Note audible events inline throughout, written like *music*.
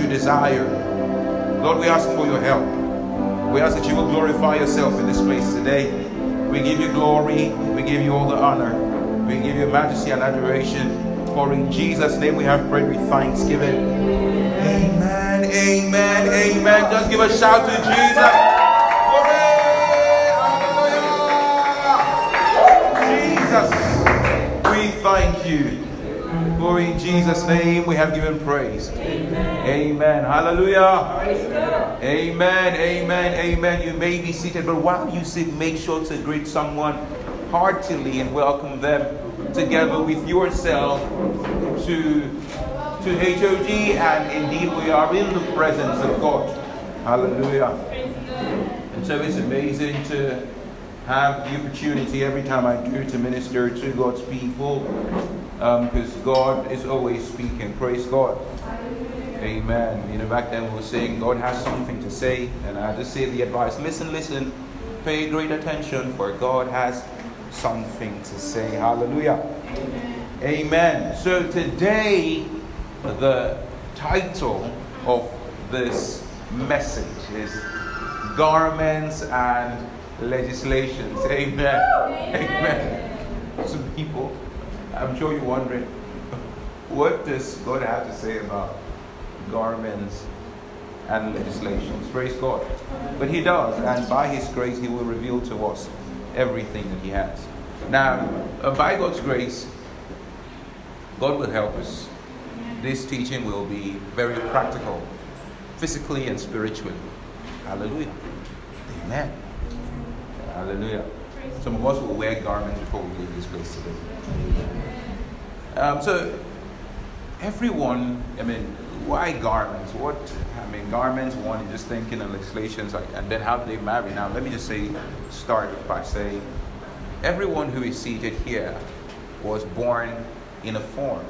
you desire. Lord, we ask for your help. We ask that you will glorify yourself in this place today. We give you glory. We give you all the honor. We give you majesty and adoration. For in Jesus' name we have prayed with thanksgiving. Amen, amen, amen. Just give a shout to Jesus. Hallelujah! Jesus, we thank you. For in Jesus' name we have given praise. Amen. Amen. Hallelujah. Amen. Amen. Amen. You may be seated, but while you sit, make sure to greet someone heartily and welcome them together with yourself to to HOG, and indeed we are in the presence of God. Hallelujah. And so it's amazing to have the opportunity every time I do to minister to God's people because um, God is always speaking. Praise God. Amen. You know, back then we were saying God has something to say, and I just say the advice listen, listen, pay great attention, for God has something to say. Hallelujah. Amen. Amen. So today, the title of this message is Garments and Legislations. Amen. Amen. Amen. Some people I'm sure you're wondering, what does God have to say about garments and legislations? Praise God. But He does, and by His grace, He will reveal to us everything that He has. Now, uh, by God's grace, God will help us. This teaching will be very practical, physically and spiritually. Hallelujah. Amen. Hallelujah. Some of us will wear garments before we leave this place today. Um, so, everyone, I mean, why garments? What, I mean, garments, one, you're just thinking of legislations, like, and then how do they marry? Now, let me just say, start by saying, everyone who is seated here was born in a form.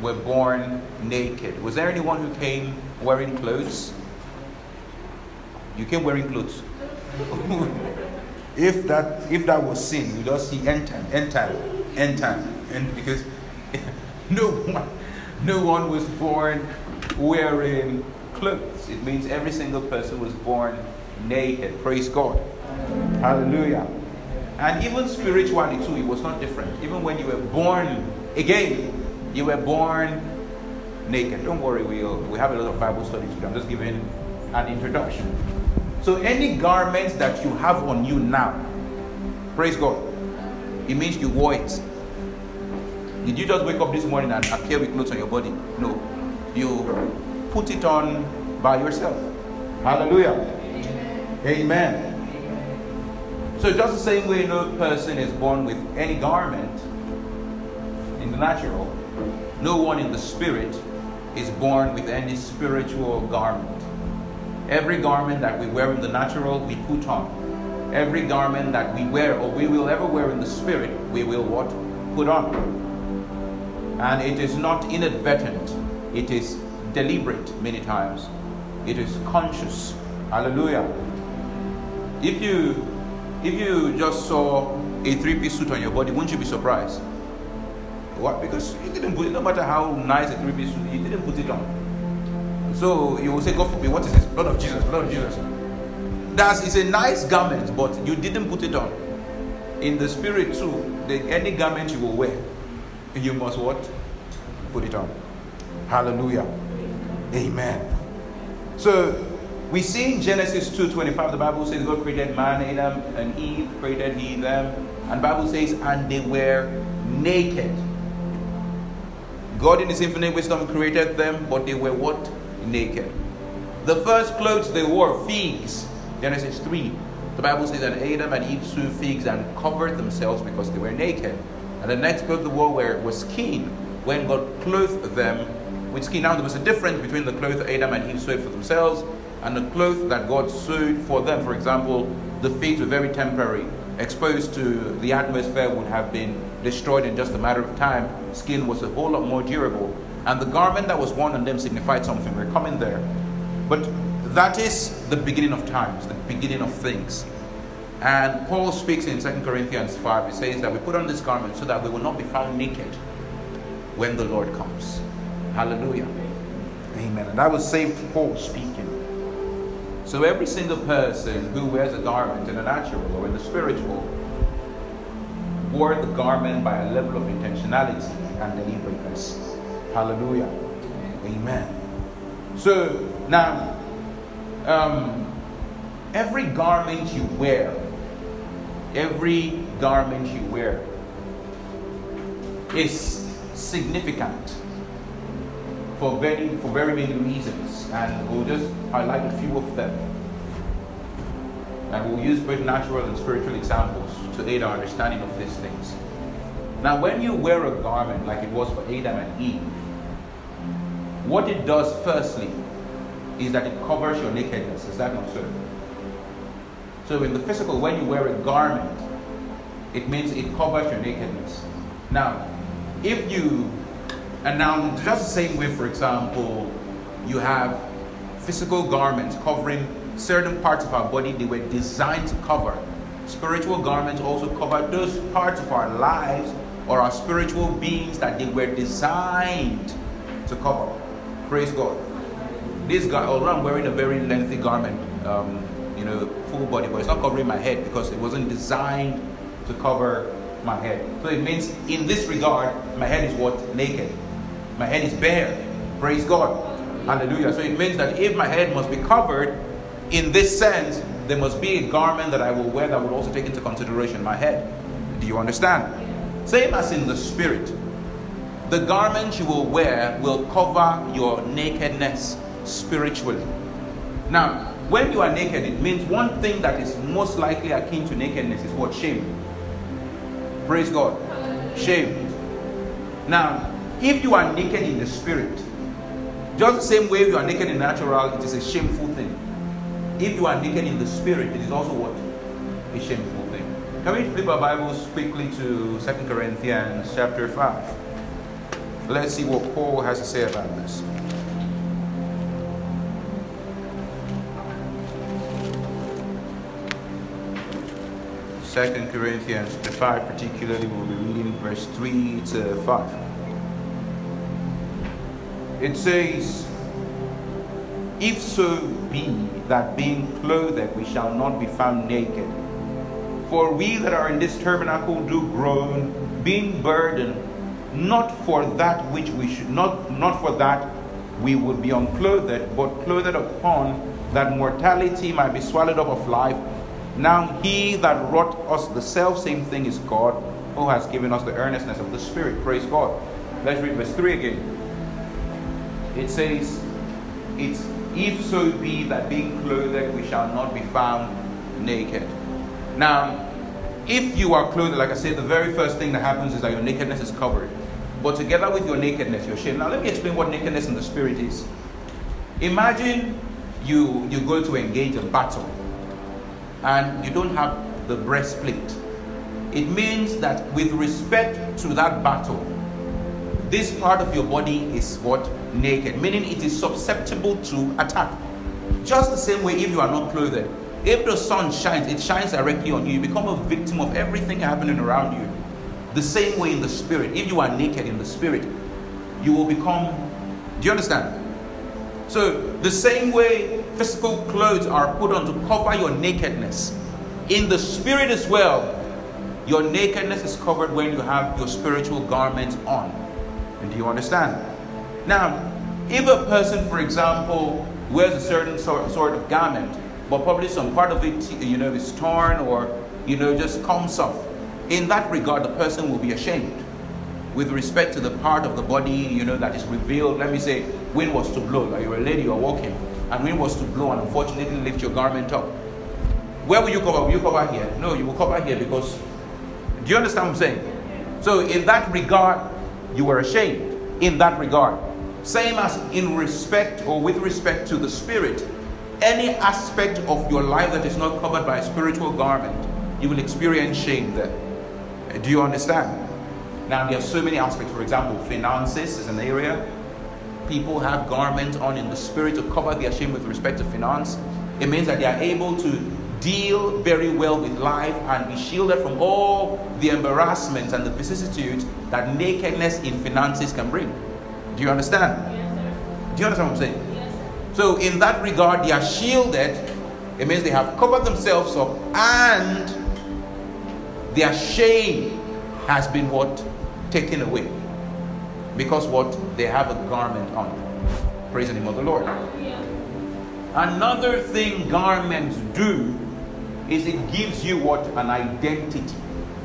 We're born naked. Was there anyone who came wearing clothes? You came wearing clothes. *laughs* if that if that was sin, you just see end time, end time, end time, and because *laughs* no one, no one was born wearing clothes. It means every single person was born naked. Praise God, Hallelujah. And even spiritually too, it was not different. Even when you were born again, you were born naked. Don't worry, we'll uh, we have a lot of Bible studies. I'm just giving an introduction. So any garments that you have on you now, praise God, it means you wore it. Did you just wake up this morning and appear with clothes on your body? No. You put it on by yourself. Hallelujah. Amen. So just the same way no person is born with any garment in the natural, no one in the spirit is born with any spiritual garment. Every garment that we wear in the natural, we put on. Every garment that we wear or we will ever wear in the spirit, we will what? Put on. And it is not inadvertent, it is deliberate many times. It is conscious. Hallelujah. If you if you just saw a three-piece suit on your body, wouldn't you be surprised? What? Because you didn't put it, no matter how nice a three-piece suit, you didn't put it on. So you will say, God forbid, what is this? Blood of Jesus, blood of Jesus. That's it's a nice garment, but you didn't put it on. In the spirit too, the, any garment you will wear, you must what? Put it on. Hallelujah. Amen. So we see in Genesis 2:25, the Bible says God created man, Adam, and Eve, created he them. And Bible says, and they were naked. God in his infinite wisdom created them, but they were what? Naked. The first clothes they wore, figs, Genesis 3. The Bible says that Adam and Eve sewed figs and covered themselves because they were naked. And the next clothes they wore were, was skin, when God clothed them with skin. Now there was a difference between the clothes Adam and Eve sewed for themselves and the clothes that God sewed for them. For example, the figs were very temporary. Exposed to the atmosphere would have been destroyed in just a matter of time. Skin was a whole lot more durable. And the garment that was worn on them signified something. We're coming there. But that is the beginning of times, the beginning of things. And Paul speaks in 2 Corinthians 5. He says that we put on this garment so that we will not be found naked when the Lord comes. Hallelujah. Amen. And that was saved Paul speaking. So every single person who wears a garment in the natural or in the spiritual wore the garment by a level of intentionality and deliberateness. Hallelujah. Amen. So now, um, every garment you wear, every garment you wear is significant for very for very many reasons, and we'll just highlight a few of them. And we'll use both natural and spiritual examples to aid our understanding of these things. Now, when you wear a garment like it was for Adam and Eve, what it does firstly is that it covers your nakedness. Is that not so? So, in the physical, when you wear a garment, it means it covers your nakedness. Now, if you and now, just the same way, for example, you have physical garments covering certain parts of our body they were designed to cover. Spiritual garments also cover those parts of our lives or our spiritual beings that they were designed to cover. Praise God. This guy, although I'm wearing a very lengthy garment, um, you know, full body, but it's not covering my head because it wasn't designed to cover my head. So it means, in this regard, my head is what? Naked. My head is bare. Praise God. Hallelujah. So it means that if my head must be covered, in this sense, there must be a garment that I will wear that will also take into consideration my head. Do you understand? Same as in the spirit. The garment you will wear will cover your nakedness spiritually. Now, when you are naked, it means one thing that is most likely akin to nakedness is what? Shame. Praise God. Shame. Now, if you are naked in the spirit, just the same way you are naked in natural, it is a shameful thing. If you are naked in the spirit, it is also what? A shameful thing. Can we flip our Bibles quickly to Second Corinthians chapter 5? Let's see what Paul has to say about this. Second Corinthians 5 particularly, we'll be reading verse 3 to 5 it says, If so be that being clothed we shall not be found naked. For we that are in this tabernacle do groan, being burdened, not for that which we should not not for that we would be unclothed, but clothed upon that mortality might be swallowed up of life. Now he that wrought us the self same thing is God, who has given us the earnestness of the Spirit. Praise God. Let's read verse 3 again it says, It's if so be that being clothed we shall not be found naked. Now, if you are clothed, like I said, the very first thing that happens is that your nakedness is covered. But together with your nakedness, your shame. Now, let me explain what nakedness in the spirit is. Imagine you you go to engage a battle and you don't have the breastplate. It means that with respect to that battle, this part of your body is what? Naked, meaning it is susceptible to attack. Just the same way, if you are not clothed, if the sun shines, it shines directly on you. You become a victim of everything happening around you. The same way in the spirit. If you are naked in the spirit, you will become. Do you understand? So, the same way physical clothes are put on to cover your nakedness, in the spirit as well, your nakedness is covered when you have your spiritual garments on. And do you understand? Now, if a person, for example, wears a certain sort, sort of garment, but probably some part of it, you know, is torn or, you know, just comes off, in that regard, the person will be ashamed with respect to the part of the body, you know, that is revealed. Let me say, wind was to blow, like you're a lady, you're walking, and wind was to blow, and unfortunately lift your garment up. Where will you cover? Will you cover here? No, you will cover here because. Do you understand what I'm saying? So, in that regard, you were ashamed. In that regard. Same as in respect or with respect to the spirit. Any aspect of your life that is not covered by a spiritual garment, you will experience shame there. Do you understand? Now, there are so many aspects. For example, finances is an area. People have garments on in the spirit to cover their shame with respect to finance. It means that they are able to deal very well with life and be shielded from all the embarrassments and the vicissitudes that nakedness in finances can bring. Do you understand? Yes, Do you understand what I'm saying? Yes, So, in that regard, they are shielded. It means they have covered themselves up and their shame has been what? Taken away. Because what? They have a garment on. Praise the name of the Lord. Another thing garments do is it gives you what? An identity.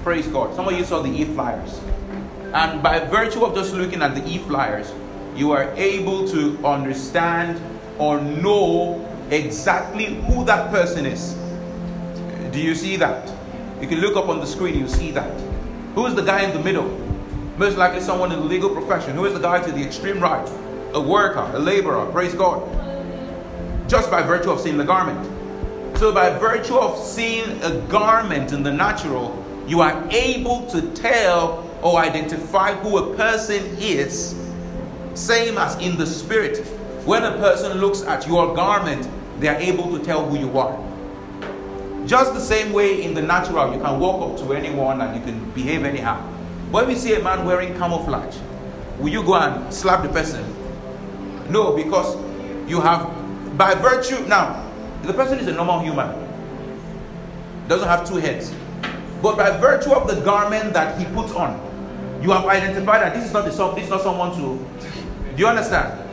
Praise God. Some of you saw the e flyers. And by virtue of just looking at the e flyers, you are able to understand or know exactly who that person is. Do you see that? You can look up on the screen, you'll see that. Who is the guy in the middle? Most likely someone in the legal profession. Who is the guy to the extreme right? A worker, a laborer. Praise God just by virtue of seeing the garment. So, by virtue of seeing a garment in the natural, you are able to tell or identify who a person is, same as in the spirit. When a person looks at your garment, they are able to tell who you are. Just the same way in the natural, you can walk up to anyone and you can behave anyhow. When we see a man wearing camouflage, will you go and slap the person? No, because you have, by virtue, now, the person is a normal human, doesn't have two heads. But by virtue of the garment that he puts on, you have identified that this is not the this is not someone to. Do you understand?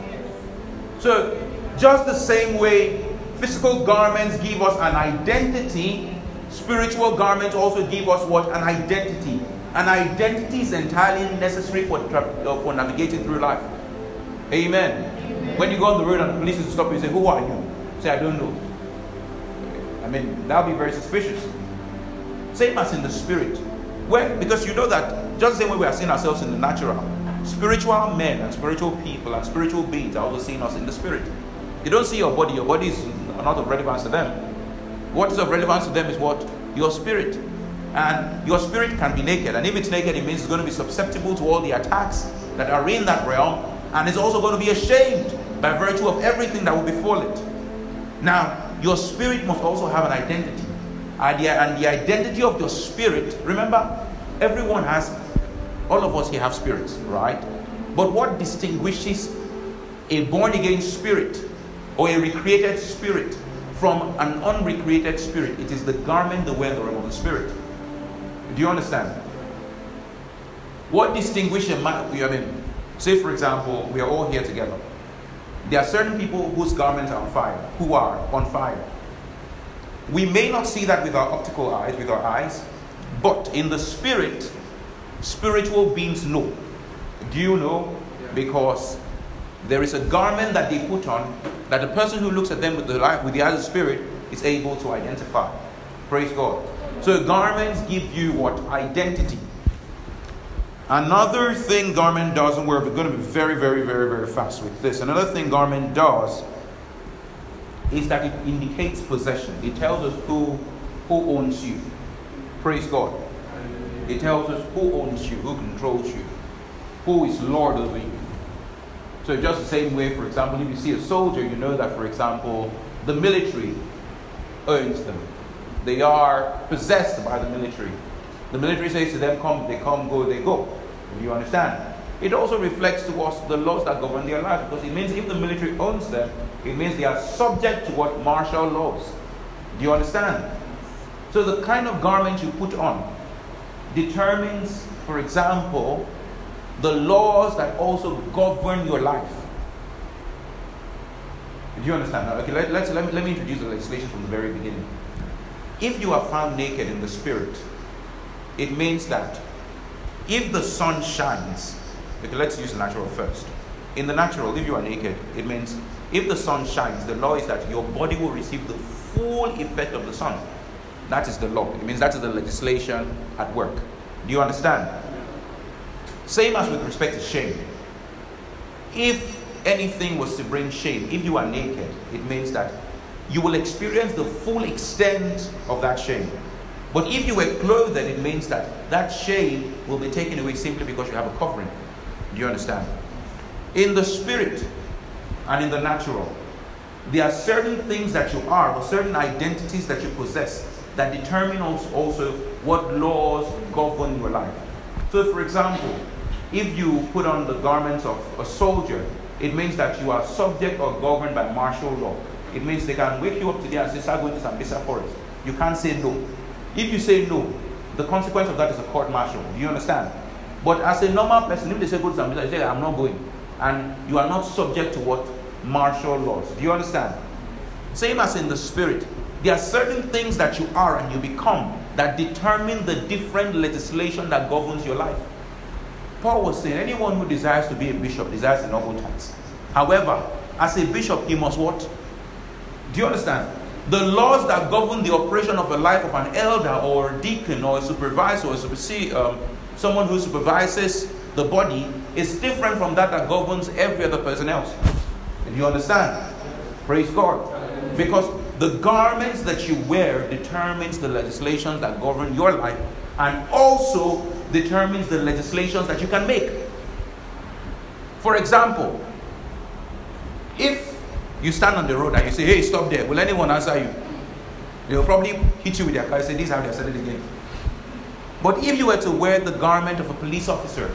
So, just the same way physical garments give us an identity, spiritual garments also give us what? An identity. An identity is entirely necessary for, tra- uh, for navigating through life. Amen. When you go on the road and the police will stop you say, Who are you? Say, I don't know. I mean, that would be very suspicious. Same as in the spirit. When, because you know that just the same way we are seeing ourselves in the natural, spiritual men and spiritual people and spiritual beings are also seeing us in the spirit. You don't see your body, your body is not of relevance to them. What is of relevance to them is what? Your spirit. And your spirit can be naked. And if it's naked, it means it's going to be susceptible to all the attacks that are in that realm. And it's also going to be ashamed by virtue of everything that will befall it. Now, your spirit must also have an identity. And the, and the identity of your spirit, remember, everyone has, all of us here have spirits, right? But what distinguishes a born again spirit or a recreated spirit from an unrecreated spirit? It is the garment, the weather of the spirit. Do you understand? What distinguishes a man? I mean, say for example, we are all here together. There are certain people whose garments are on fire, who are on fire. We may not see that with our optical eyes, with our eyes, but in the spirit, spiritual beings know. Do you know? Because there is a garment that they put on that the person who looks at them with the light, with the eyes of spirit is able to identify. Praise God. So garments give you what? Identity. Another thing garment does, and we're going to be very, very, very, very fast with this. Another thing garment does is that it indicates possession. It tells us who who owns you. Praise God. It tells us who owns you, who controls you, who is Lord over you. So just the same way, for example, if you see a soldier, you know that, for example, the military owns them. They are possessed by the military. The military says to them, come, they come, go, they go. Do you understand? It also reflects to us the laws that govern their life because it means if the military owns them, it means they are subject to what martial laws. Do you understand? So the kind of garment you put on determines, for example, the laws that also govern your life. Do you understand? that? Okay, let, let's, let, me, let me introduce the legislation from the very beginning. If you are found naked in the spirit, it means that if the sun shines, okay, let's use the natural first. In the natural, if you are naked, it means if the sun shines, the law is that your body will receive the full effect of the sun. That is the law. It means that is the legislation at work. Do you understand? Same as with respect to shame. If anything was to bring shame, if you are naked, it means that you will experience the full extent of that shame. But if you were clothed, it means that that shame will be taken away simply because you have a covering. Do you understand? In the spirit and in the natural, there are certain things that you are, or certain identities that you possess, that determine also what laws govern your life. So, for example, if you put on the garments of a soldier, it means that you are subject or governed by martial law. It means they can wake you up today and say, start going to Sambisa Forest. You can't say no. If you say no, the consequence of that is a court martial. Do you understand? But as a normal person, if they say go to Sambisa, you say, I'm not going. And you are not subject to what? Martial laws. Do you understand? Same as in the spirit. There are certain things that you are and you become that determine the different legislation that governs your life. Paul was saying anyone who desires to be a bishop desires a noble task. However, as a bishop, he must what? Do you understand? The laws that govern the operation of the life of an elder or a deacon or a supervisor or a um, someone who supervises the body is different from that that governs every other person else. Do you understand? Praise God. Because the garments that you wear determines the legislations that govern your life and also determines the legislations that you can make. For example, if you stand on the road and you say, hey, stop there, will anyone answer you? They'll probably hit you with their car and say, this is how they said it again. But if you were to wear the garment of a police officer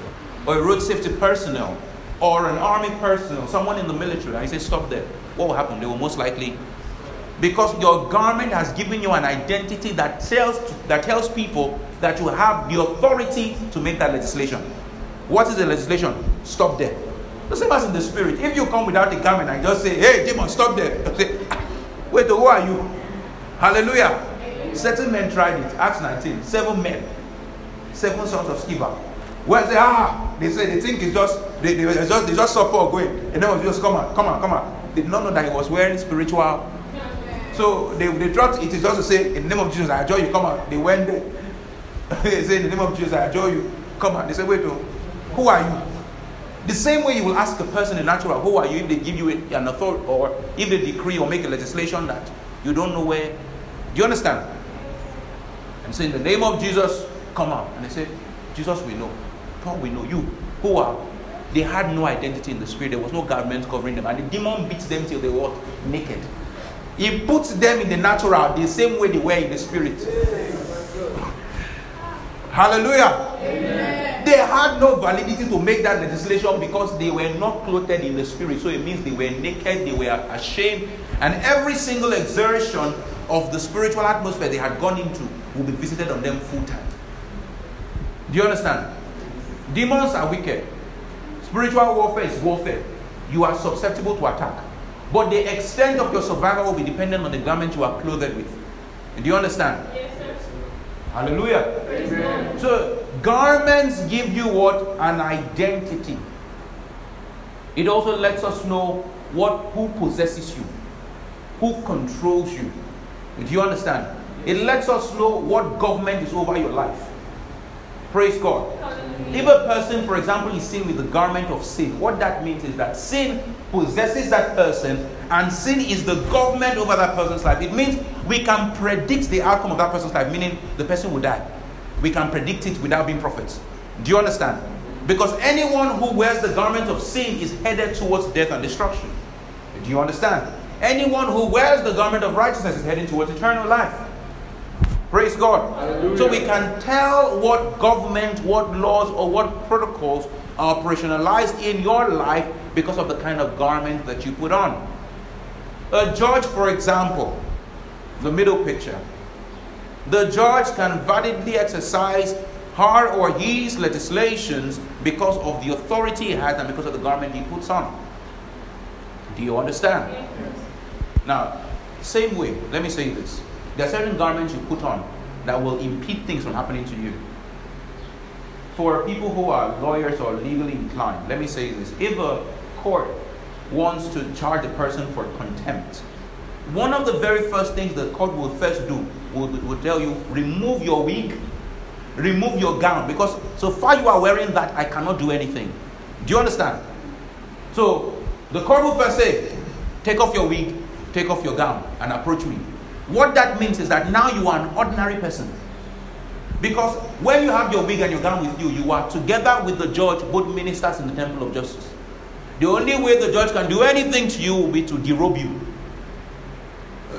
or a road safety personnel or an army personnel, someone in the military, and you say, stop there, what will happen? They will most likely because your garment has given you an identity that tells that tells people that you have the authority to make that legislation. What is the legislation? Stop there. The same as in the spirit. If you come without the garment and just say, "Hey, demon, stop there," *laughs* say, "Wait, who are you?" Hallelujah. Certain men tried it. Acts 19. Seven men, seven sons of Sceva. Well, they ah, they say they think it's just they, they, just they just Paul going, and then was just come on, come on, come on. They did not know that he was wearing spiritual so they, they dropped it is just to say, in the name of Jesus, I adjure you, come out. They went there. *laughs* they say, in the name of Jesus, I adjure you, come out. They say, wait, oh, who are you? The same way you will ask a person in natural, who are you, if they give you an authority or if they decree or make a legislation that you don't know where. Do you understand? And say, in the name of Jesus, come out. And they say, Jesus, we know. Paul, we know. You, who are? They had no identity in the spirit. There was no garment covering them. And the demon beats them till they were naked. He puts them in the natural the same way they were in the spirit. Hallelujah. Amen. They had no validity to make that legislation because they were not clothed in the spirit. So it means they were naked, they were ashamed, and every single exertion of the spiritual atmosphere they had gone into will be visited on them full time. Do you understand? Demons are wicked. Spiritual warfare is warfare. You are susceptible to attack. But the extent of your survival will be dependent on the garment you are clothed with. Do you understand? Yes, sir. Hallelujah. Amen. So garments give you what? An identity. It also lets us know what who possesses you, who controls you. Do you understand? It lets us know what government is over your life. Praise God. If a person, for example, is seen with the garment of sin, what that means is that sin possesses that person and sin is the government over that person's life. It means we can predict the outcome of that person's life, meaning the person will die. We can predict it without being prophets. Do you understand? Because anyone who wears the garment of sin is headed towards death and destruction. Do you understand? anyone who wears the garment of righteousness is heading towards eternal life. Praise God. Hallelujah. So we can tell what government, what laws, or what protocols are operationalized in your life because of the kind of garment that you put on. A judge, for example, the middle picture. The judge can validly exercise her or his legislations because of the authority he has and because of the garment he puts on. Do you understand? Yes. Now, same way, let me say this. There are certain garments you put on that will impede things from happening to you. For people who are lawyers or legally inclined, let me say this. If a court wants to charge a person for contempt, one of the very first things the court will first do will, will tell you remove your wig, remove your gown, because so far you are wearing that, I cannot do anything. Do you understand? So the court will first say, take off your wig, take off your gown, and approach me. What that means is that now you are an ordinary person. Because when you have your wig and your gown with you, you are together with the judge, both ministers in the temple of justice. The only way the judge can do anything to you will be to derobe you.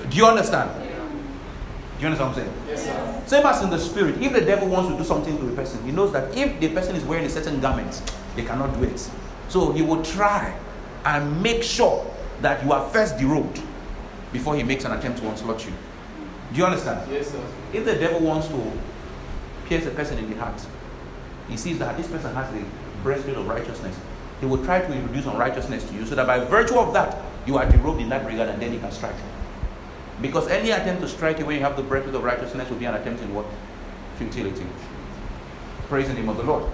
Do you understand? Do you understand what I'm saying? Yes, sir. Same as in the spirit. If the devil wants to do something to a person, he knows that if the person is wearing a certain garment, they cannot do it. So he will try and make sure that you are first derobed before he makes an attempt to onslaught you. Do you understand? Yes, sir. If the devil wants to pierce a person in the heart, he sees that this person has the breastplate of righteousness. He will try to introduce unrighteousness to you so that by virtue of that, you are derobed in that regard and then he can strike you. Because any attempt to strike you when you have the breastplate of righteousness will be an attempt in what? Futility. Praise the name of the Lord.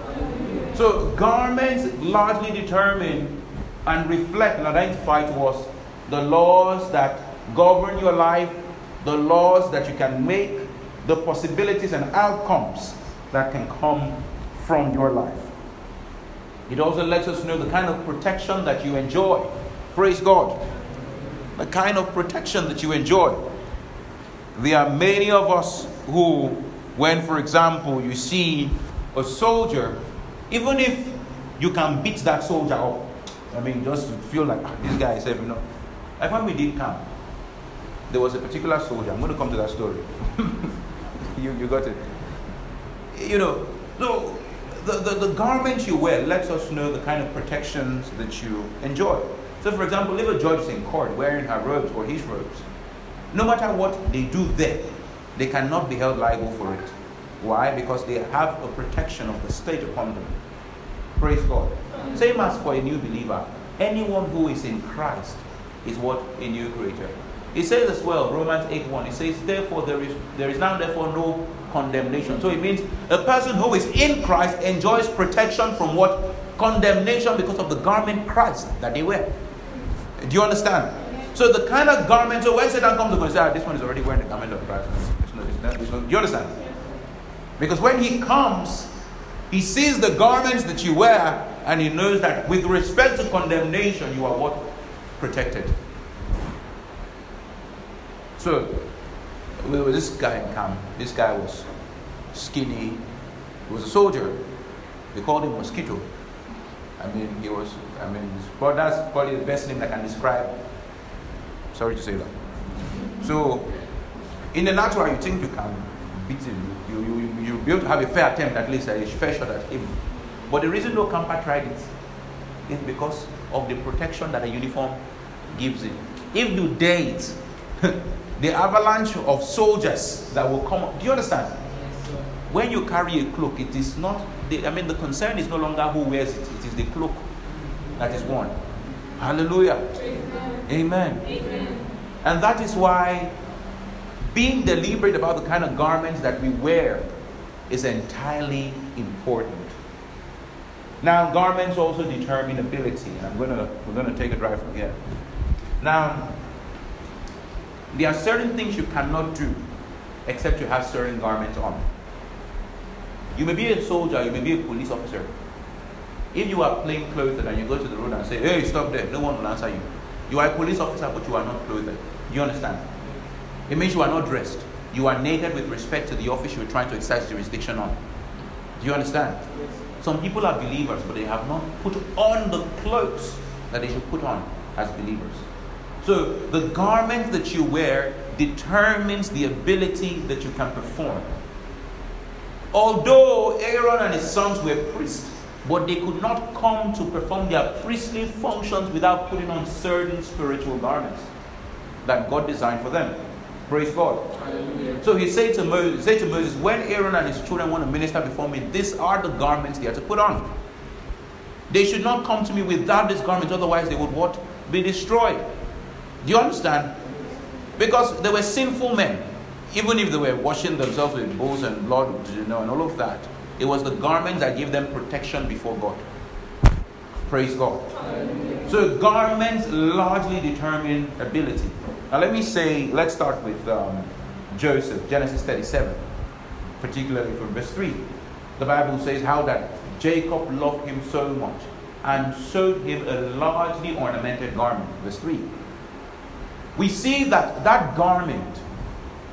So garments largely determine and reflect and identify to us the laws that govern your life, the laws that you can make, the possibilities and outcomes that can come from your life. It also lets us know the kind of protection that you enjoy. Praise God. The kind of protection that you enjoy. There are many of us who, when, for example, you see a soldier, even if you can beat that soldier up, I mean, just feel like ah, this guy is safe, you know. Like when we did camp, there was a particular soldier. I'm going to come to that story. *laughs* you, you got it. You know, so the, the, the garment you wear lets us know the kind of protections that you enjoy. So, for example, if a judge is in court wearing her robes or his robes, no matter what they do there, they cannot be held liable for it. Why? Because they have a protection of the state upon them. Praise God. Same as for a new believer. Anyone who is in Christ is what? A new creator. It says as well, Romans 8 1, it says, Therefore, there is, there is now therefore no condemnation. So it means a person who is in Christ enjoys protection from what? Condemnation because of the garment Christ that they wear. Do you understand? So the kind of garment, so when Satan comes to and say, ah, this one is already wearing the garment of Christ. It's not, it's not, it's not. Do you understand? Because when he comes, he sees the garments that you wear and he knows that with respect to condemnation, you are what? Protected. So, was this guy in camp. This guy was skinny. He was a soldier. They called him Mosquito. I mean, he was, I mean, but that's probably the best name I can describe. Sorry to say that. So, in the natural, you think you can beat him. You, you, you, be able to have a fair attempt, at least a fair shot at him. But the reason no camper tried it is because of the protection that a uniform gives it. If you dare it, *laughs* the avalanche of soldiers that will come. Do you understand? when you carry a cloak, it is not. The, I mean, the concern is no longer who wears it; it is the cloak that is worn. Hallelujah. Amen. Amen. And that is why being deliberate about the kind of garments that we wear is entirely important. Now, garments also determine ability, and I'm gonna we're gonna take a drive from here. Now, there are certain things you cannot do except you have certain garments on. You may be a soldier, you may be a police officer. If you are plain clothed and you go to the road and say, hey, stop there, no one will answer you. You are a police officer, but you are not clothed. Do you understand? It means you are not dressed. You are naked with respect to the office you are trying to exercise jurisdiction on. Do you understand? Yes. Some people are believers, but they have not put on the clothes that they should put on as believers. So the garment that you wear determines the ability that you can perform. Although Aaron and his sons were priests, but they could not come to perform their priestly functions without putting on certain spiritual garments that God designed for them. Praise God. Hallelujah. So he said to Moses, said to Moses, when Aaron and his children want to minister before me, these are the garments they are to put on. They should not come to me without these garments, otherwise they would what? Be destroyed. Do you understand? Because they were sinful men. Even if they were washing themselves with bulls and blood, you know, and all of that. It was the garments that gave them protection before God. Praise God. So garments largely determine ability. Now let me say, let's start with um, Joseph, Genesis 37, particularly from verse 3. The Bible says how that Jacob loved him so much and sewed him a largely ornamented garment. Verse 3. We see that that garment,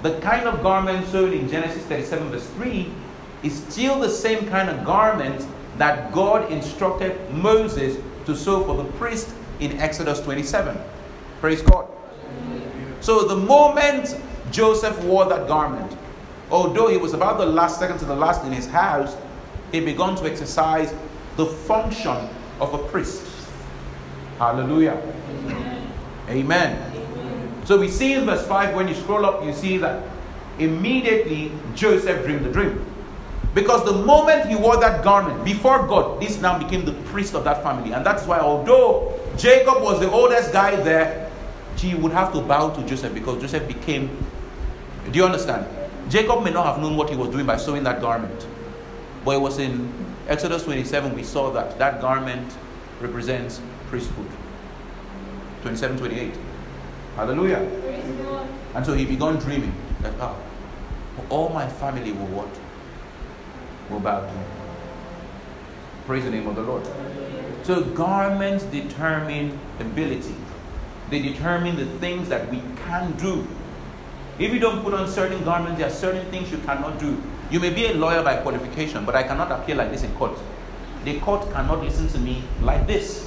the kind of garment sewn in Genesis 37, verse 3, is still the same kind of garment that God instructed Moses to sew for the priest in Exodus 27. Praise God. So the moment Joseph wore that garment, although he was about the last second to the last in his house, he began to exercise the function of a priest. Hallelujah. Amen. Amen. So we see in verse 5, when you scroll up, you see that immediately Joseph dreamed the dream. Because the moment he wore that garment before God, this now became the priest of that family. And that's why, although Jacob was the oldest guy there, he would have to bow to Joseph because Joseph became. Do you understand? Jacob may not have known what he was doing by sewing that garment. But it was in Exodus 27 we saw that that garment represents priesthood. 27 28. Hallelujah. And so he began dreaming that ah, all my family will what? will bow to him. Praise the name of the Lord. So garments determine ability. They determine the things that we can do. If you don't put on certain garments, there are certain things you cannot do. You may be a lawyer by qualification, but I cannot appear like this in court. The court cannot listen to me like this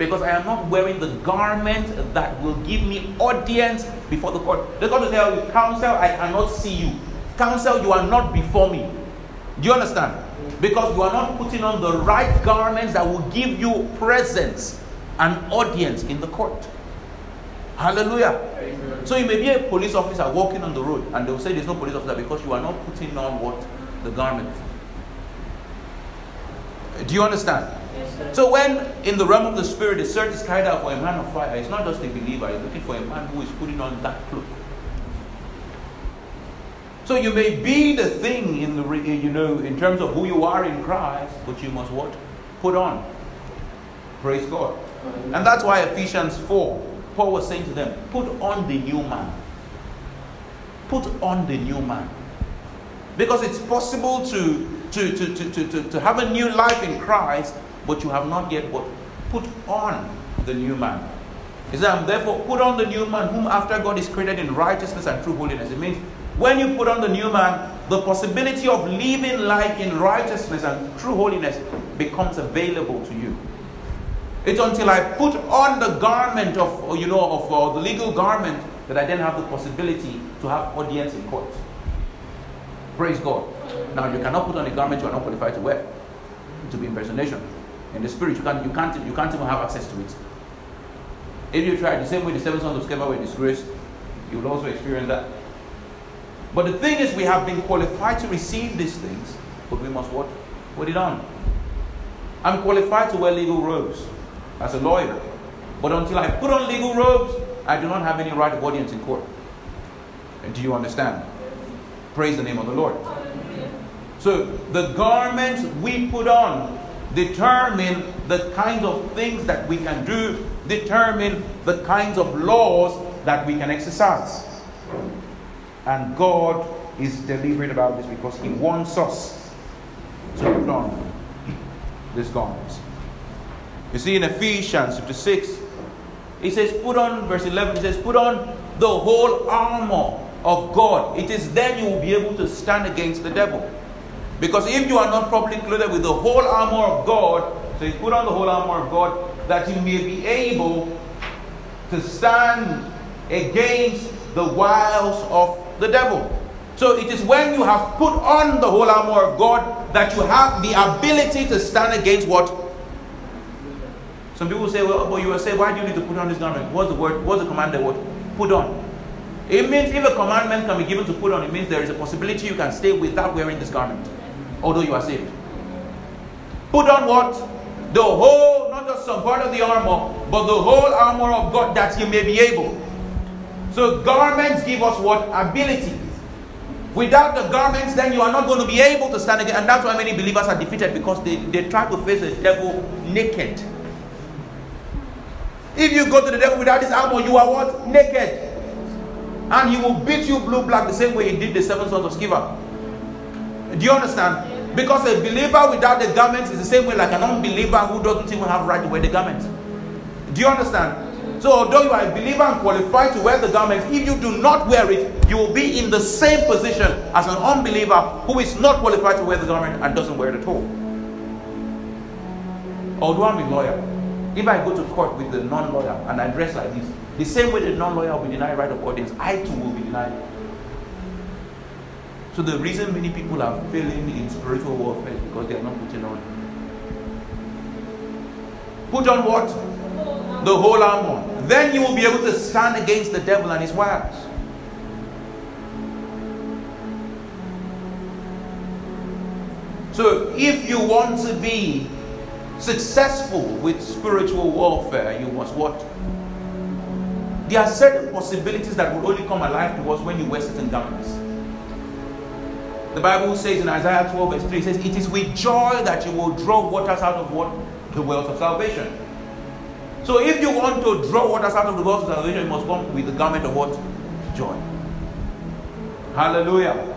because I am not wearing the garment that will give me audience before the court. The court will tell you, counsel, I cannot see you. Counsel, you are not before me. Do you understand? Because you are not putting on the right garments that will give you presence and audience in the court. Hallelujah. Amen. So you may be a police officer walking on the road and they will say there's no police officer because you are not putting on what? The garment. Do you understand? So when in the realm of the spirit the search is carried out for a man of fire, it's not just a believer, it's looking for a man who is putting on that cloak. So you may be the thing in the you know in terms of who you are in Christ, but you must what? Put on. Praise God. And that's why Ephesians 4, Paul was saying to them, put on the new man. Put on the new man. Because it's possible to, to, to, to, to, to have a new life in Christ, but you have not yet what? Put on the new man. He said, therefore put on the new man whom after God is created in righteousness and true holiness. It means when you put on the new man, the possibility of living life in righteousness and true holiness becomes available to you. It's until I put on the garment of, you know, of uh, the legal garment that I then have the possibility to have audience in court. Praise God. Now you cannot put on a garment you are not qualified to wear. To be impersonation. In the spirit, you can't, you can't, you can't even have access to it. If you try the same way the seven sons of Sceva were disgraced, you will also experience that. But the thing is, we have been qualified to receive these things, but we must what? Put it on. I'm qualified to wear legal robes as a lawyer. But until I put on legal robes, I do not have any right of audience in court. And do you understand? Praise the name of the Lord. So the garments we put on determine the kinds of things that we can do, determine the kinds of laws that we can exercise. And God is deliberate about this because He wants us to put on these garments. You see, in Ephesians chapter 6, he says, Put on, verse 11, he says, Put on the whole armor of God. It is then you will be able to stand against the devil. Because if you are not properly clothed with the whole armor of God, so you put on the whole armor of God that you may be able to stand against the wiles of the devil. So it is when you have put on the whole armor of God that you have the ability to stand against what? Some people say, well, but you will say, why do you need to put on this garment? What's the word? What's the command that word? Put on. It means if a commandment can be given to put on, it means there is a possibility you can stay without wearing this garment, although you are saved. Put on what? The whole, not just some part of the armor, but the whole armor of God that you may be able. So garments give us what? Ability. Without the garments, then you are not going to be able to stand again. And that's why many believers are defeated because they, they try to face the devil naked. If you go to the devil without this armor, you are what? Naked. And he will beat you blue black the same way he did the seven sons of Sceva. Do you understand? Because a believer without the garments is the same way like an unbeliever who doesn't even have right to wear the garments. Do you understand? So although you are a believer and qualified to wear the garments, if you do not wear it, you will be in the same position as an unbeliever who is not qualified to wear the garment and doesn't wear it at all. Although I'm a lawyer, if I go to court with the non-lawyer and I dress like this, the same way the non-lawyer will be denied right of audience, I too will be denied so the reason many people are failing in spiritual warfare is because they are not putting on. Put on what? The whole armor. Then you will be able to stand against the devil and his wiles. So if you want to be successful with spiritual warfare, you must what? There are certain possibilities that will only come alive to us when you wear certain garments. The Bible says in Isaiah 12, verse 3, it says, It is with joy that you will draw waters out of what? The wells of salvation. So if you want to draw waters out of the wells of salvation, you must come with the garment of what? Joy. Hallelujah.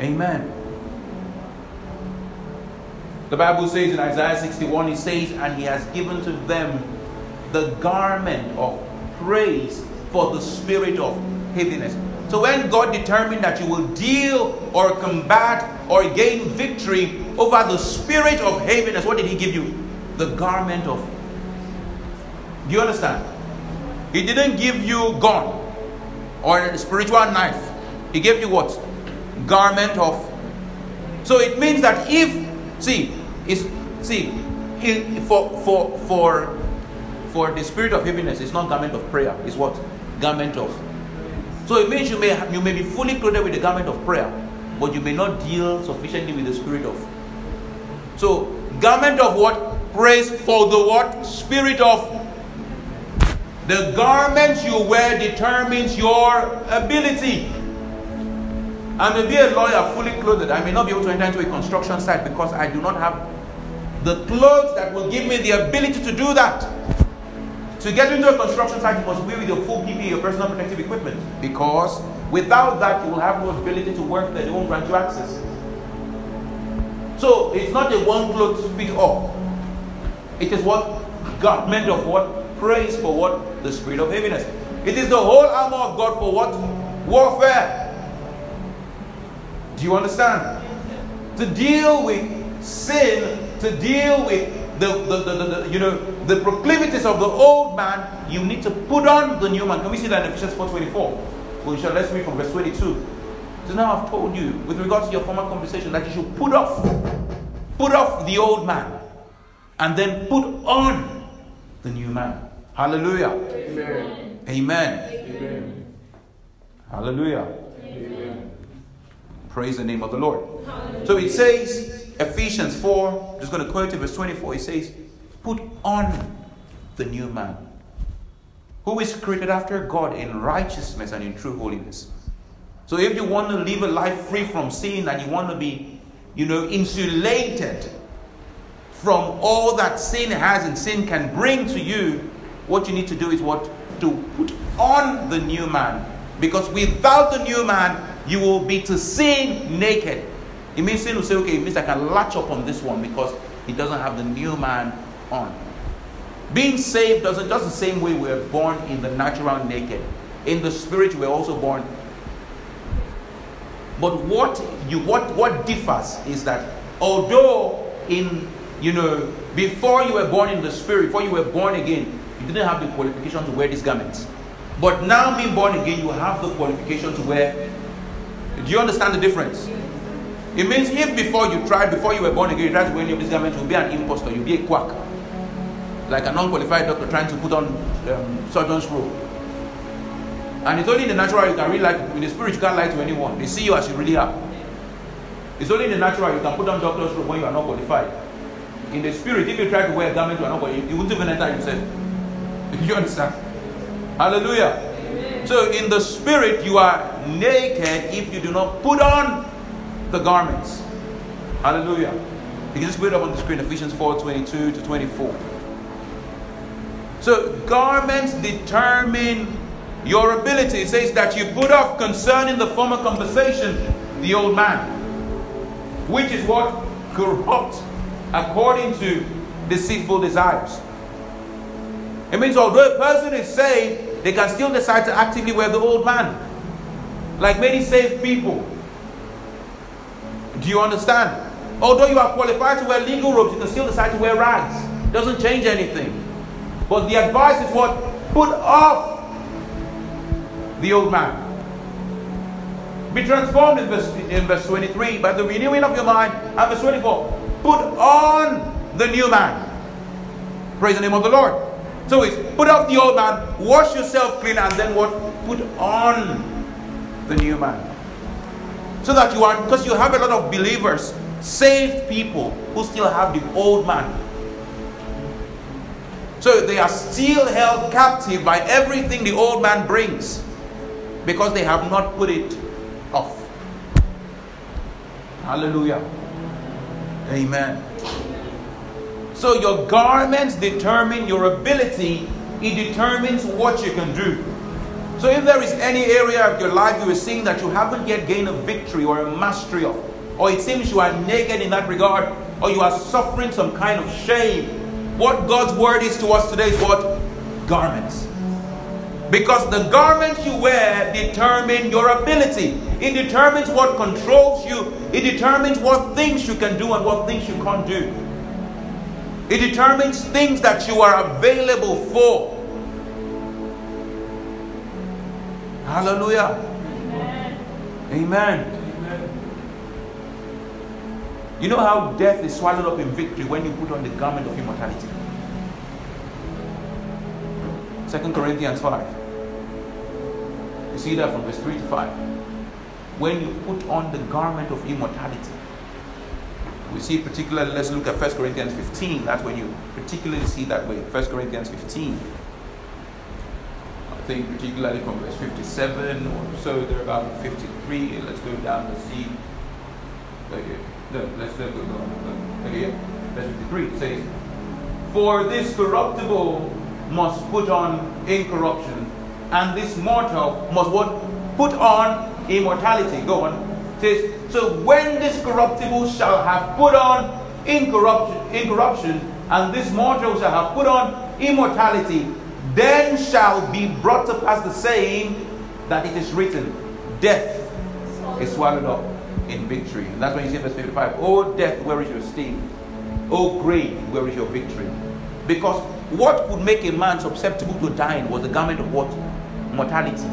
Amen. The Bible says in Isaiah 61, it says, And he has given to them the garment of praise for the spirit of heaviness. So when God determined that you will deal or combat or gain victory over the spirit of heaviness, what did He give you? The garment of. Do you understand? He didn't give you gun or a spiritual knife. He gave you what? Garment of. So it means that if see, is see, for for for for the spirit of heaviness, it's not garment of prayer. It's what? Garment of so it means you may you may be fully clothed with the garment of prayer, but you may not deal sufficiently with the spirit of. So garment of what? Praise for the what? Spirit of. The garment you wear determines your ability. I may be a lawyer fully clothed. I may not be able to enter into a construction site because I do not have the clothes that will give me the ability to do that. To get into a construction site, you must be with your full PPE, your personal protective equipment. Because without that, you will have no ability to work there. They won't grant you access. So it's not a one clothes fit all. It is what garment of what? Praise for what? The spirit of heaviness. It is the whole armor of God for what? Warfare. Do you understand? To deal with sin, to deal with the, the, the, the, you know the proclivities of the old man, you need to put on the new man. Can we see that in Ephesians 4.24? We shall let's read from verse 22. So now I've told you, with regards to your former conversation, that you should put off, put off the old man, and then put on the new man. Hallelujah. Amen. Amen. Amen. Hallelujah. Amen. Praise the name of the Lord. So it says, Ephesians 4, just going to quote it, verse 24, it says, Put on the new man, who is created after God in righteousness and in true holiness. So if you want to live a life free from sin and you want to be, you know, insulated from all that sin has and sin can bring to you, what you need to do is what? To put on the new man. Because without the new man, you will be to sin naked. It means sin will say, okay, it means I can latch up on this one because he doesn't have the new man on. Being saved doesn't just the same way we're born in the natural naked. In the spirit, we're also born. But what you what what differs is that although in you know before you were born in the spirit, before you were born again, you didn't have the qualification to wear these garments. But now being born again, you have the qualification to wear. Do you understand the difference? It means if before you tried, before you were born again, you tried to wear any of these garments, you'll be an impostor, you'll be a quack. Like an unqualified doctor trying to put on um, surgeon's robe. And it's only in the natural you can really like, in the spirit you can't lie to anyone. They see you as you really are. It's only in the natural you can put on doctor's robe when you are not qualified. In the spirit, if you try to wear a garment you are not qualified, you won't even enter yourself. *laughs* you understand? Hallelujah. Amen. So in the spirit, you are naked if you do not put on the garments. Hallelujah. You can just put it up on the screen, Ephesians 4 22 to 24. So garments determine your ability. It says that you put off concerning the former conversation the old man which is what? Corrupt according to deceitful desires. It means although a person is saved, they can still decide to actively wear the old man. Like many saved people. Do you understand? Although you are qualified to wear legal robes, you can still decide to wear rags. Doesn't change anything. But the advice is what? Put off the old man. Be transformed in verse, in verse 23 by the renewing of your mind. And verse 24, put on the new man. Praise the name of the Lord. So it's put off the old man, wash yourself clean, and then what? Put on the new man. So that you are, because you have a lot of believers, saved people who still have the old man. So they are still held captive by everything the old man brings because they have not put it off. Hallelujah. Amen. So your garments determine your ability, it determines what you can do. So if there is any area of your life you are seeing that you haven't yet gained a victory or a mastery of, or it seems you are naked in that regard, or you are suffering some kind of shame, what God's word is to us today is what? Garments. Because the garment you wear determine your ability. It determines what controls you. It determines what things you can do and what things you can't do. It determines things that you are available for. Hallelujah. Amen. Amen. You know how death is swallowed up in victory when you put on the garment of immortality? Second Corinthians 5. You see that from verse 3 to 5. When you put on the garment of immortality, we see particularly, let's look at 1 Corinthians 15. That's when you particularly see that way. 1 Corinthians 15. I think particularly from verse 57 or so, they're about 53. Let's go down and see. Okay. No, let's go down. Okay, verse 53 says, For this corruptible must put on incorruption, and this mortal must what? Put on immortality. Go on. It says, so when this corruptible shall have put on incorruption, incorruption, and this mortal shall have put on immortality, then shall be brought to pass the saying that it is written, Death is swallowed up in victory. And that's when you see verse 55. Oh death, where is your sting? Oh grave, where is your victory? Because what would make a man susceptible to dying was the garment of what? mortality.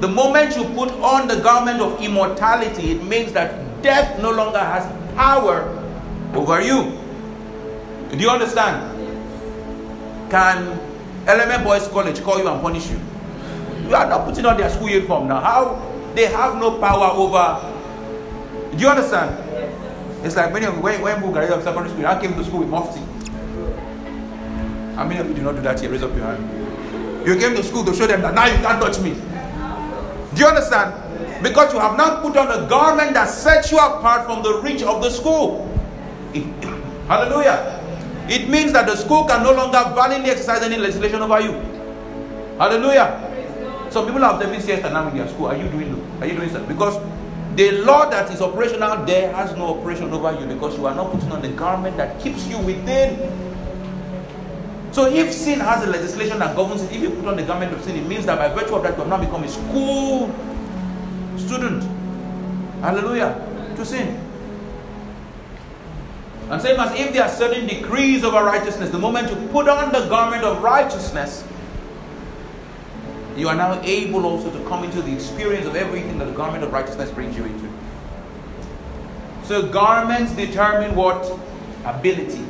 The moment you put on the garment of immortality, it means that death no longer has power over you. Do you understand? Can Element Boys College call you and punish you? You are not putting on their school uniform now. How? They have no power over. Do you understand? It's like many of you, when when Bulgaria of secondary school, I came to school with mufti. How many of you do not do that here? Raise up your hand. You came to school to show them that now you can't touch me. Do you understand? Because you have now put on a garment that sets you apart from the reach of the school. *laughs* Hallelujah. It means that the school can no longer validly exercise any legislation over you. Hallelujah. Some people have observing siesta now in their school. Are you doing this? Are you doing that? Because the law that is operational there has no operation over you because you are not putting on the garment that keeps you within so if sin has a legislation that governs it, if you put on the garment of sin, it means that by virtue of that you have now become a school student. Hallelujah. To sin. And same as if there are certain decrees over righteousness, the moment you put on the garment of righteousness, You are now able also to come into the experience of everything that the garment of righteousness brings you into. So garments determine what? Ability.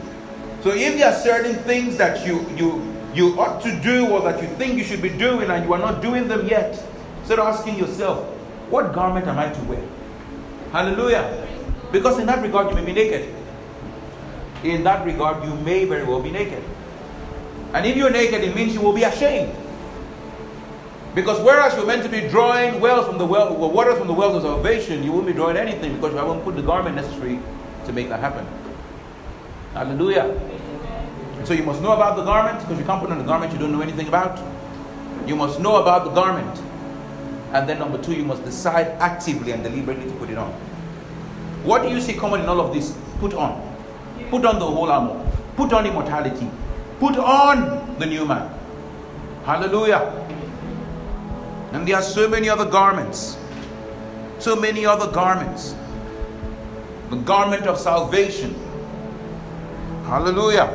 So if there are certain things that you you you ought to do or that you think you should be doing and you are not doing them yet, start asking yourself, what garment am I to wear? Hallelujah. Because in that regard you may be naked. In that regard you may very well be naked. And if you're naked, it means you will be ashamed. Because whereas you're meant to be drawing wells from the well, water from the wells of salvation, you won't be drawing anything because you haven't put the garment necessary to make that happen. Hallelujah. So you must know about the garment because you can't put on the garment you don't know anything about. You must know about the garment. And then number two, you must decide actively and deliberately to put it on. What do you see common in all of this? Put on. Put on the whole armor. Put on immortality. Put on the new man. Hallelujah. And there are so many other garments. So many other garments. The garment of salvation. Hallelujah.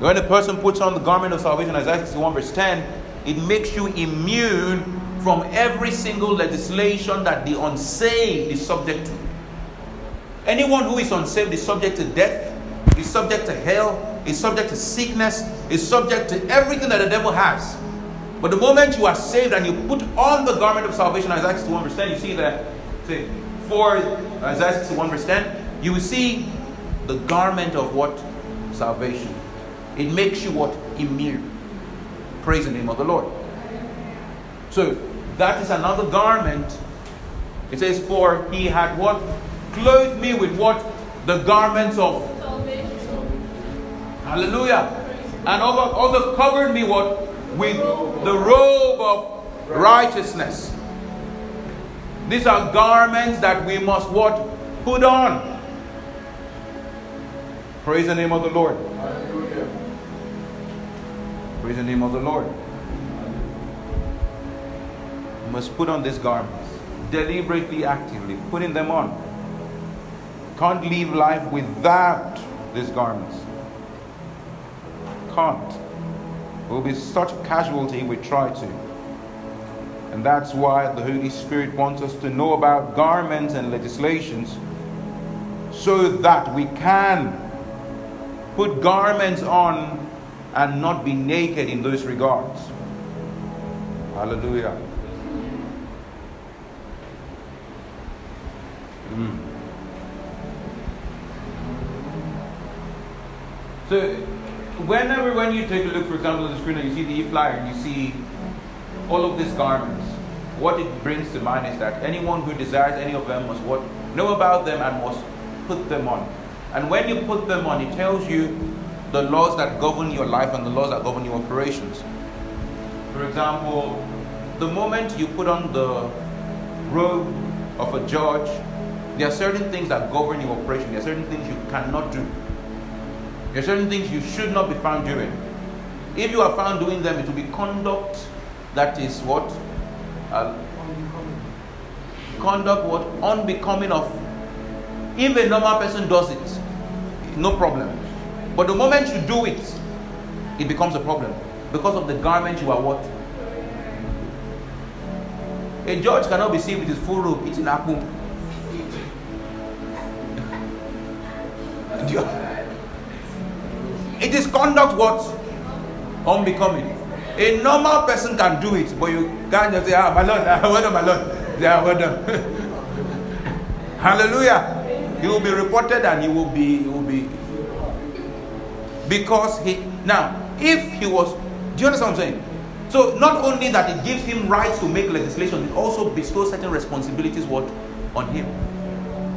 When a person puts on the garment of salvation, Isaiah 61 verse 10, it makes you immune from every single legislation that the unsaved is subject to. Anyone who is unsaved is subject to death, is subject to hell, is subject to sickness, is subject to everything that the devil has. But the moment you are saved and you put on the garment of salvation, Isaiah 61 verse 10, you see that, say, for Isaiah 61 verse 10, you will see the garment of what? Salvation. It makes you what? Immune. Praise the name of the Lord. So that is another garment. It says, For he had what? Clothed me with what? The garments of salvation. Hallelujah. And also covered me what? With the robe of righteousness. These are garments that we must what? Put on. Praise the name of the Lord. Praise the name of the Lord. We must put on these garments. Deliberately, actively, putting them on. Can't live life without these garments. Can't will be such a casualty we try to. And that's why the Holy Spirit wants us to know about garments and legislations so that we can put garments on and not be naked in those regards. Hallelujah. Mm. So whenever when you take a look, for example, on the screen and you see the e-flyer and you see all of these garments, what it brings to mind is that anyone who desires any of them must what know about them and must put them on. And when you put them on, it tells you the laws that govern your life and the laws that govern your operations. For example, the moment you put on the robe of a judge, there are certain things that govern your operation. There are certain things you cannot do. There are certain things you should not be found doing. If you are found doing them, it will be conduct that is what? Uh, conduct what? Unbecoming of. If a normal person does it, no problem. But the moment you do it, it becomes a problem. Because of the garment you are what? A judge cannot be seen with his full robe eating apple. *laughs* It is conduct what? Unbecoming. A normal person can do it, but you can't just say, ah, my Lord, ah, well done, my Lord. Yeah, well *laughs* done. Hallelujah. He will be reported and he will be, he will be. Because he, now, if he was, do you understand what I'm saying? So not only that it gives him rights to make legislation, it also bestows certain responsibilities what on him.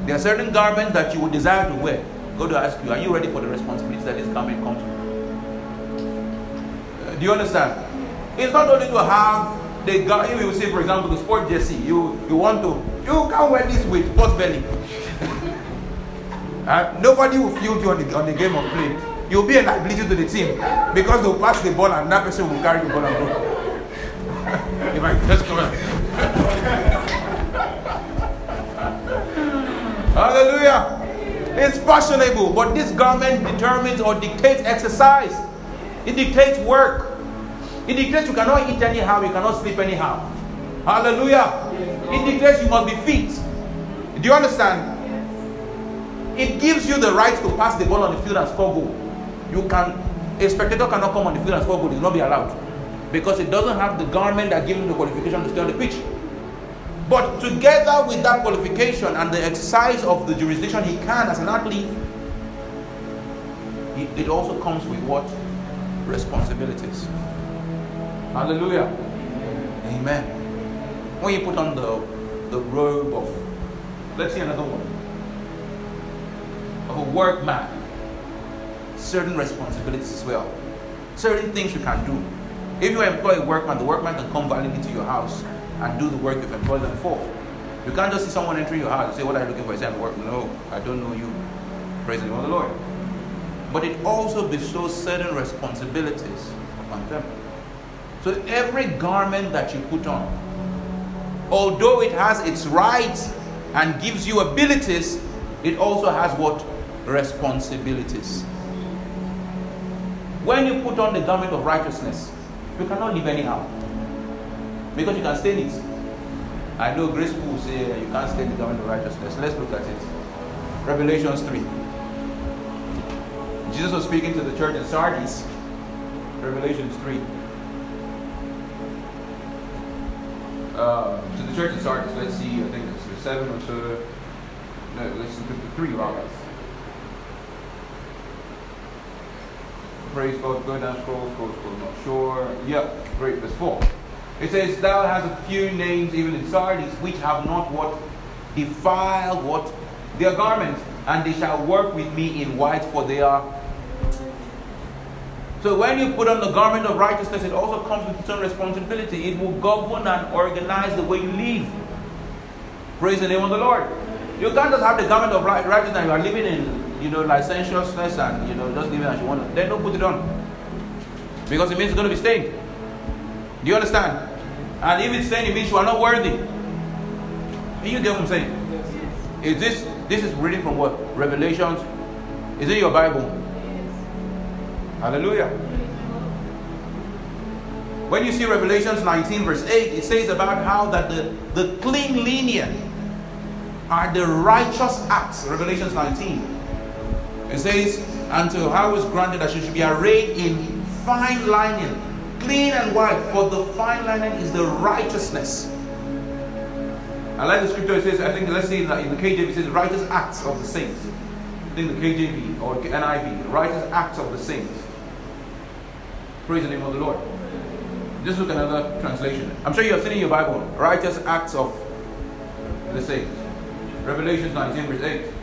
There are certain garments that you would desire to wear, God will ask you, are you ready for the responsibility that is coming comes? Uh, do you understand? It's not only to have the guy, you will say, for example, the sport jersey, you, you want to, you can't wear this with post belly. *laughs* uh, nobody will field you on the, on the game of play. You'll be a liability to the team because they'll pass the ball and that person will carry the ball and go. *laughs* if I just come on. *laughs* Hallelujah. It's fashionable, but this garment determines or dictates exercise. It dictates work. It dictates you cannot eat anyhow, you cannot sleep anyhow. Hallelujah. It dictates you must be fit. Do you understand? It gives you the right to pass the ball on the field and score goal. You can, a spectator cannot come on the field and score goal, he will not be allowed. Because it doesn't have the garment that gives him the qualification to stay on the pitch. But together with that qualification and the exercise of the jurisdiction he can as an athlete, it also comes with what? Responsibilities. Hallelujah. Amen. When you put on the, the robe of, let's see another one, of a workman, certain responsibilities as well. Certain things you can do. If you employ a workman, the workman can come validly to your house and do the work you've employed them for. You can't just see someone entering your house and say, What are you looking for? I say, I'm work. No, I don't know you. Praise the name of the Lord. But it also bestows certain responsibilities upon them. So every garment that you put on, although it has its rights and gives you abilities, it also has what? Responsibilities. When you put on the garment of righteousness, you cannot live anyhow. Because you can stain it. I know grace will say you can't stain the garment of righteousness. Let's look at it. Revelations 3. Jesus was speaking to the church in Sardis. Revelations 3. Uh, to the church in Sardis, let's see, I think it's 7 or so. No, let's the 3 rather. Praise God, go down, scroll, scroll, scroll, not sure. Yep, great, verse 4. It says, Thou hast a few names even in Sardis, which have not what? Defiled what? Their garments, and they shall work with me in white, for they are so when you put on the garment of righteousness, it also comes with its own responsibility. It will govern and organize the way you live. Praise the name of the Lord. You can't just have the garment of righteousness and you are living in, you know, licentiousness and, you know, just living as you want. Then don't put it on. Because it means it's going to be stained. Do you understand? And if it's stained, it means you are not worthy. Can you get what I'm saying? Is this, this is reading from what? Revelations? Is it your Bible? Hallelujah. When you see Revelations 19, verse 8, it says about how that the, the clean linen are the righteous acts. Revelations 19. It says, Until how is granted that she should be arrayed in fine linen, clean and white, for the fine linen is the righteousness. I like the scripture, it says, I think, let's see in the, KJV, it says, righteous acts of the saints. I think the KJV or NIV, righteous acts of the saints. Praise the name of the Lord. Just look at another translation. I'm sure you have seen in your Bible, righteous acts of the saints. Revelation 19, verse 8.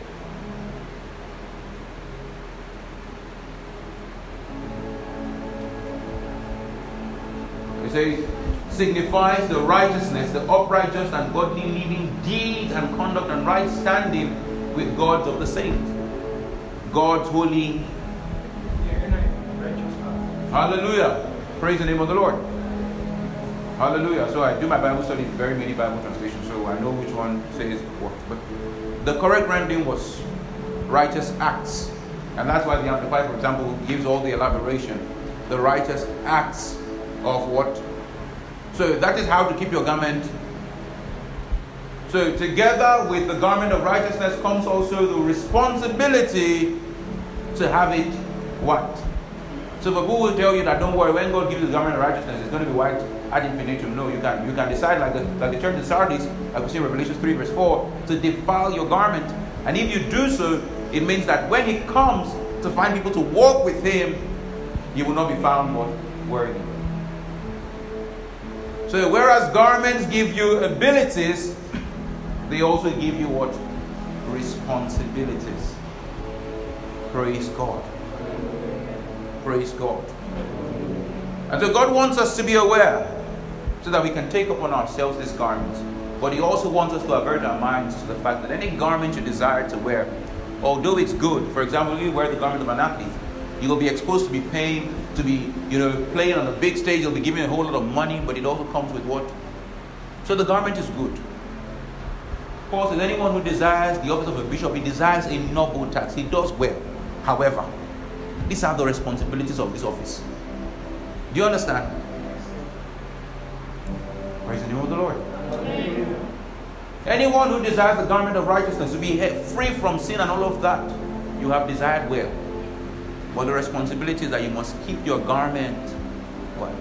It says, signifies the righteousness, the upright, just, and godly living deeds and conduct and right standing with God of the saints. God's holy Hallelujah. Praise the name of the Lord. Hallelujah. So I do my Bible study very many Bible translations, so I know which one says what. But the correct rendering was righteous acts. And that's why the Amplified, for example, gives all the elaboration. The righteous acts of what? So that is how to keep your garment. So together with the garment of righteousness comes also the responsibility to have it what? So the people will tell you that don't worry, when God gives you the garment of righteousness, it's going to be white ad infinitum. No, you can you can decide like the like the church in Sardis, like we see in Revelation 3, verse 4, to defile your garment. And if you do so, it means that when he comes to find people to walk with him, you will not be found worthy. So whereas garments give you abilities, they also give you what? Responsibilities. Praise God. Praise God. And so God wants us to be aware so that we can take upon ourselves these garments. But He also wants us to avert our minds to the fact that any garment you desire to wear, although it's good, for example, you wear the garment of an athlete, you will be exposed to be paying, to be, you know, playing on a big stage, you'll be giving a whole lot of money, but it also comes with what? So the garment is good. Of course, says, anyone who desires the office of a bishop, he desires a noble task. He does well. However, these are the responsibilities of this office. Do you understand? Praise the name of the Lord. Anyone who desires the garment of righteousness to be free from sin and all of that, you have desired well. But the responsibility is that you must keep your garment white.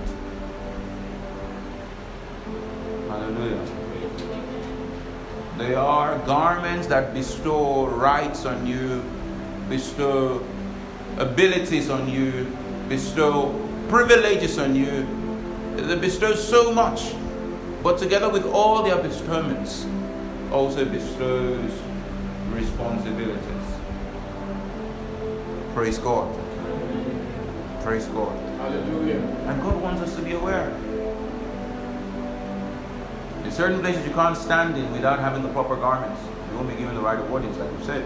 Hallelujah. They are garments that bestow rights on you, bestow abilities on you, bestow privileges on you. They bestow so much, but together with all their bestowments, also bestows responsibilities. Praise God. Praise God. Hallelujah. And God wants us to be aware. In certain places you can't stand in without having the proper garments. You won't be given the right audience, like you said.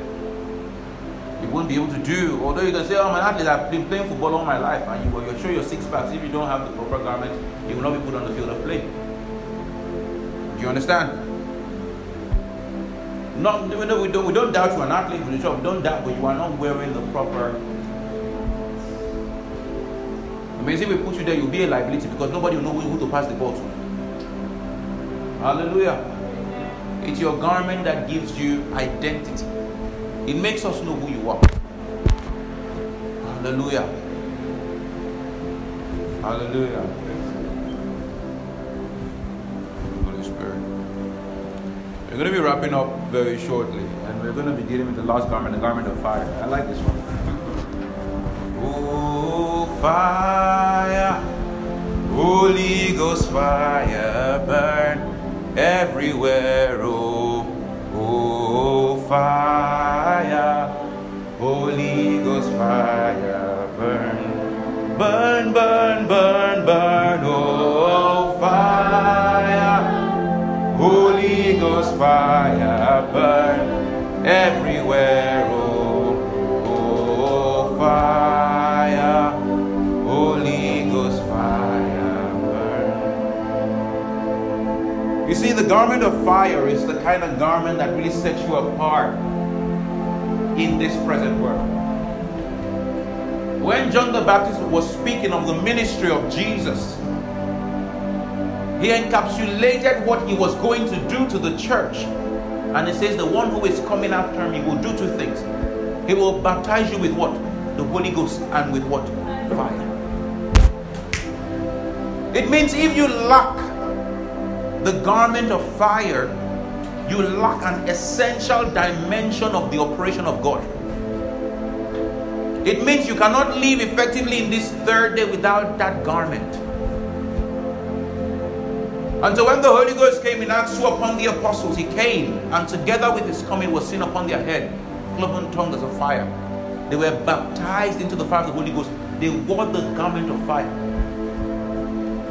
You won't be able to do, although you can say, Oh, I'm an athlete, I've been playing football all my life, and you will show your six packs. If you don't have the proper garments, you will not be put on the field of play. Do you understand? Not, we don't, we don't, we don't doubt you are an athlete. We don't doubt, but you are not wearing the proper. If we put you there, you'll be a liability because nobody will know who to pass the ball to. Hallelujah. It's your garment that gives you identity. It makes us know who you are. Hallelujah. Hallelujah. Holy Spirit. We're going to be wrapping up very shortly, and we're going to be dealing with the last garment, the garment of fire. I like this one. Oh, fire, Holy Ghost fire, burn everywhere. Oh, oh, fire, Holy Ghost fire, burn, burn, burn, burn, burn. Oh, fire, Holy Ghost fire, burn everywhere. Garment of fire is the kind of garment that really sets you apart in this present world. When John the Baptist was speaking of the ministry of Jesus, he encapsulated what he was going to do to the church. And he says, The one who is coming after me will do two things. He will baptize you with what? The Holy Ghost and with what? Fire. It means if you lack the garment of fire, you lack an essential dimension of the operation of God. It means you cannot live effectively in this third day without that garment. And so when the Holy Ghost came in Acts 2 upon the apostles, he came, and together with his coming was seen upon their head cloven tongues of fire. They were baptized into the fire of the Holy Ghost. They wore the garment of fire.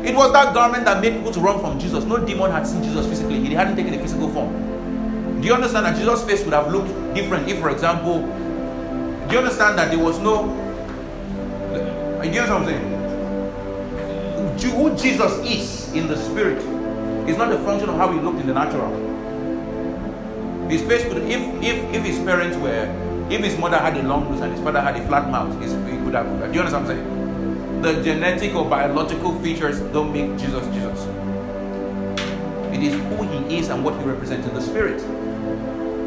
It was that garment that made people to run from Jesus. No demon had seen Jesus physically. He hadn't taken a physical form. Do you understand that Jesus' face would have looked different if, for example, do you understand that there was no. Do you understand what I'm saying? Who Jesus is in the spirit is not a function of how he looked in the natural. His face could, if if if his parents were, if his mother had a long nose and his father had a flat mouth, his, he could have. Do you understand what I'm saying? The genetic or biological features don't make Jesus Jesus. It is who he is and what he represents in the spirit.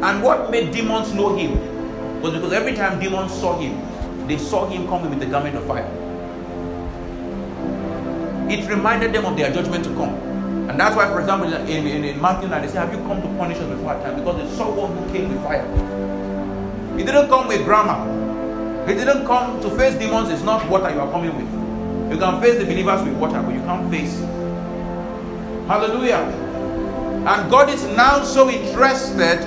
And what made demons know him was because every time demons saw him, they saw him coming with the garment of fire. It reminded them of their judgment to come. And that's why, for example, in, in, in Matthew 9, they say, Have you come to punish us before our time? Because they saw one who came with fire. He didn't come with grammar. He didn't come to face demons, it's not water you are coming with. You can face the believers with water, but you can't face. Hallelujah. And God is now so interested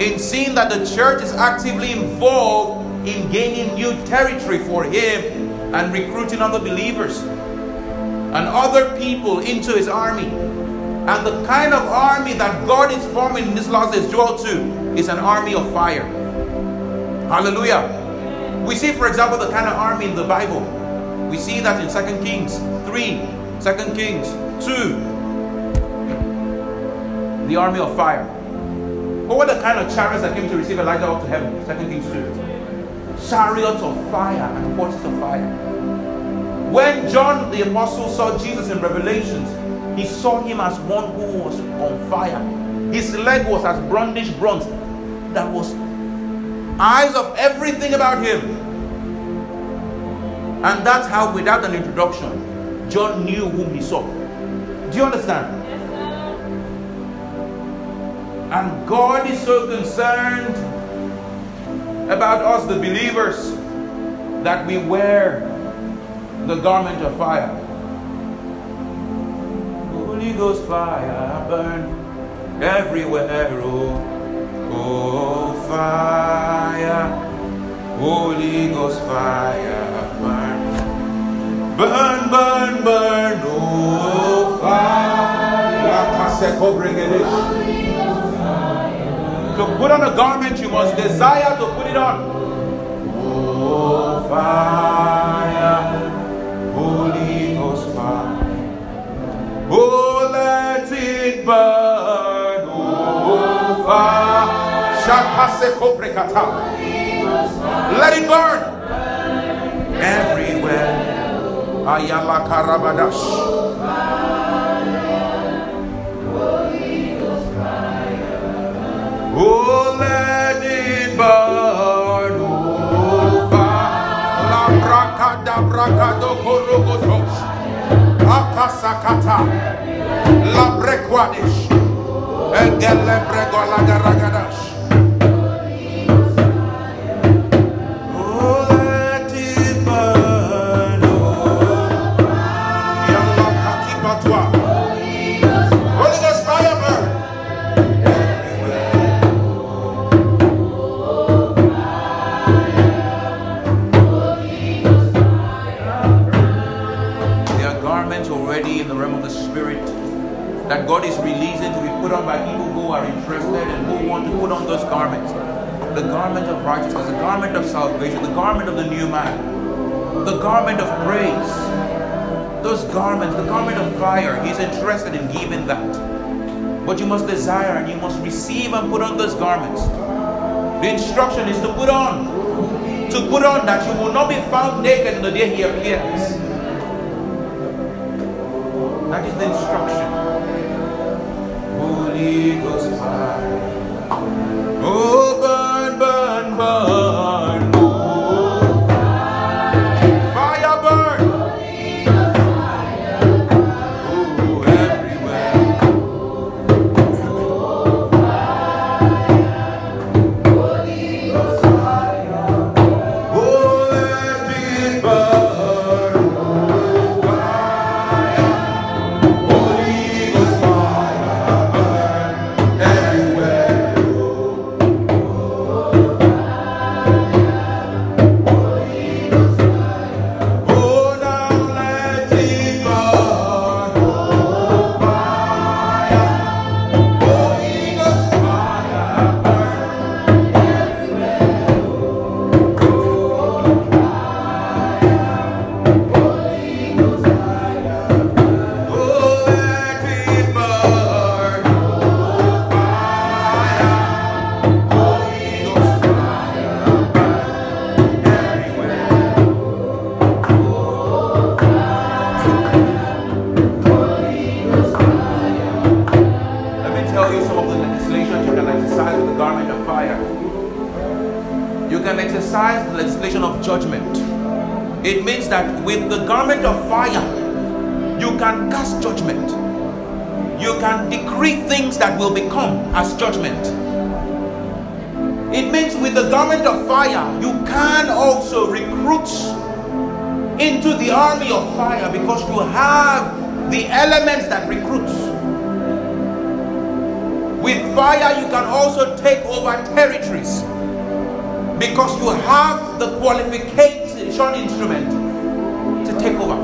in seeing that the church is actively involved in gaining new territory for Him and recruiting other believers and other people into His army. And the kind of army that God is forming in this last days, Joel 2, is an army of fire. Hallelujah. We see, for example, the kind of army in the Bible. We see that in 2 Kings 3, 2 Kings 2, the army of fire. What were the kind of chariots that came to receive Elijah up to heaven? 2 Kings 2. Chariots of fire and horses of fire. When John the Apostle saw Jesus in Revelations, he saw him as one who was on fire. His leg was as brownish bronze. That was eyes of everything about him. And that's how, without an introduction, John knew whom he saw. Do you understand? And God is so concerned about us, the believers, that we wear the garment of fire. Holy Ghost fire burn everywhere. Oh, oh fire. Holy Ghost fire burn. Burn, burn, burn. Oh fire. To put on a garment, you must desire to put it on. Oh, fire, Holy Ghost fire. Oh, let it burn. Oh, fire. Let it burn. Everywhere. Ayala Karabadash. Oh, let it burn. Oh, La bracada bracado corogotos. Akasakata. La brequadish. Engele brego la that God is releasing to be put on by people who are interested and who want to put on those garments. The garment of righteousness, the garment of salvation, the garment of the new man, the garment of praise. Those garments, the garment of fire, He's interested in giving that. But you must desire and you must receive and put on those garments. The instruction is to put on. To put on that you will not be found naked in the day He appears. That is the instruction. Some of the legislation you can exercise with the garment of fire. You can exercise the legislation of judgment. It means that with the garment of fire, you can cast judgment. You can decree things that will become as judgment. It means with the garment of fire, you can also recruit into the army of fire because you have the elements that recruits. With fire, you can also take over territories because you have the qualification instrument to take over.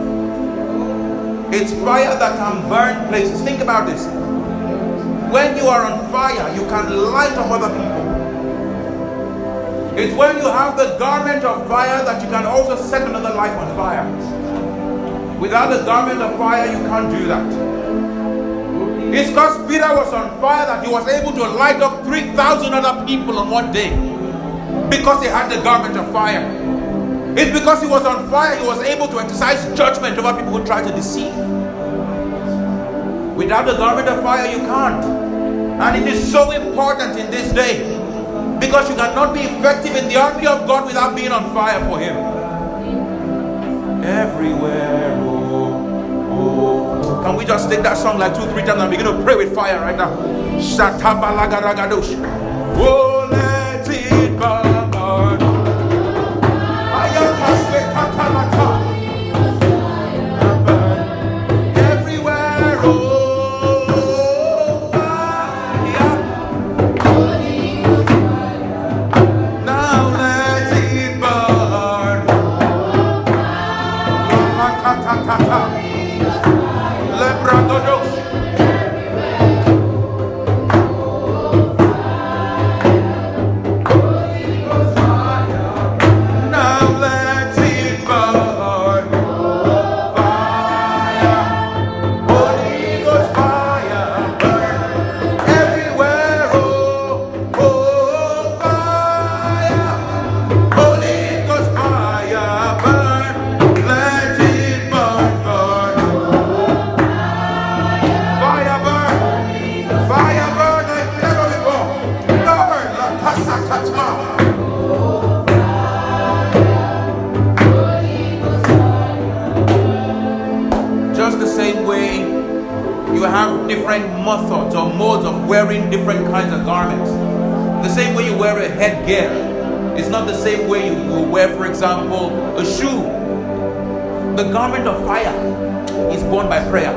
It's fire that can burn places. Think about this. When you are on fire, you can light up other people. It's when you have the garment of fire that you can also set another life on fire. Without the garment of fire, you can't do that. It's because Peter was on fire that he was able to light up 3,000 other people on one day. Because he had the garment of fire. It's because he was on fire he was able to exercise judgment over people who try to deceive. Without the garment of fire, you can't. And it is so important in this day because you cannot be effective in the army of God without being on fire for Him. Everywhere. Can we just take that song like two, three times and begin to pray with fire right now? Oh, different methods or modes of wearing different kinds of garments. The same way you wear a headgear is not the same way you will wear, for example, a shoe. The garment of fire is born by prayer.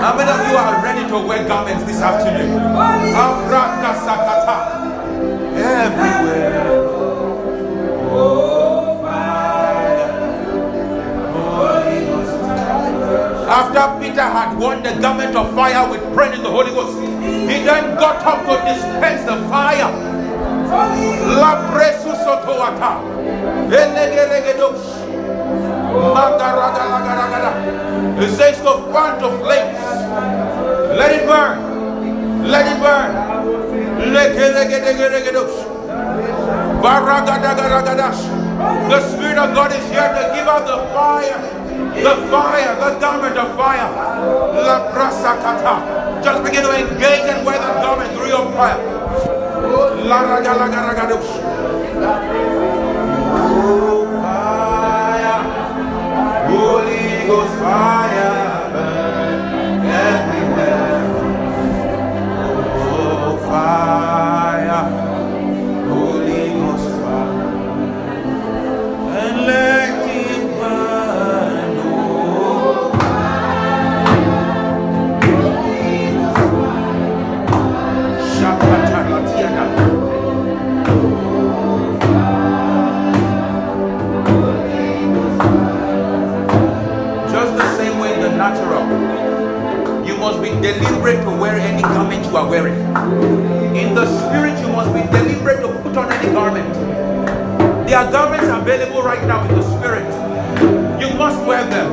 How many of you are ready to wear garments this afternoon? Everywhere. Peter had worn the garment of fire with praying in the Holy Ghost, he then got up to dispense the fire. La presu sotoata. Elegeregedos. Magaragalagaragada. It says to fan to flames. Let it burn. Let it burn. The Spirit of God is here to give out the fire. The fire, the garment of fire. La prasakata. Just begin to engage and wear that garment through your prayer. La ragalagadash. Oh, fire. Holy Ghost fire. Be deliberate to wear any garment you are wearing. In the spirit, you must be deliberate to put on any garment. There are garments available right now in the spirit. You must wear them.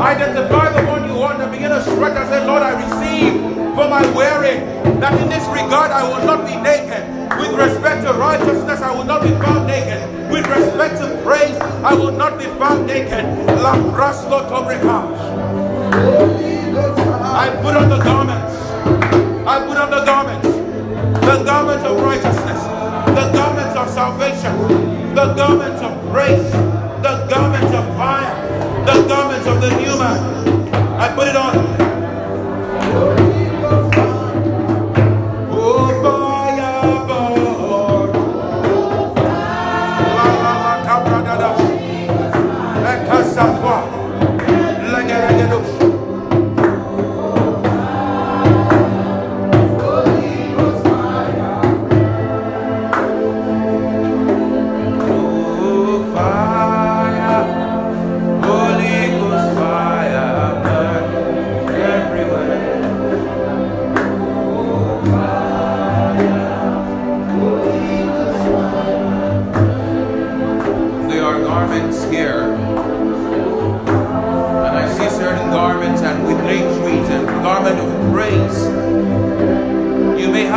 Identify the one you want and begin to stretch and say, Lord, I receive for my wearing that in this regard I will not be naked. With respect to righteousness, I will not be found naked. With respect to praise, I will not be found naked. La prasko tobrika. I put on the garments. I put on the garments. The garments of righteousness. The garments of salvation. The garments of grace. The garments of fire. The garments of the new man. I put it on.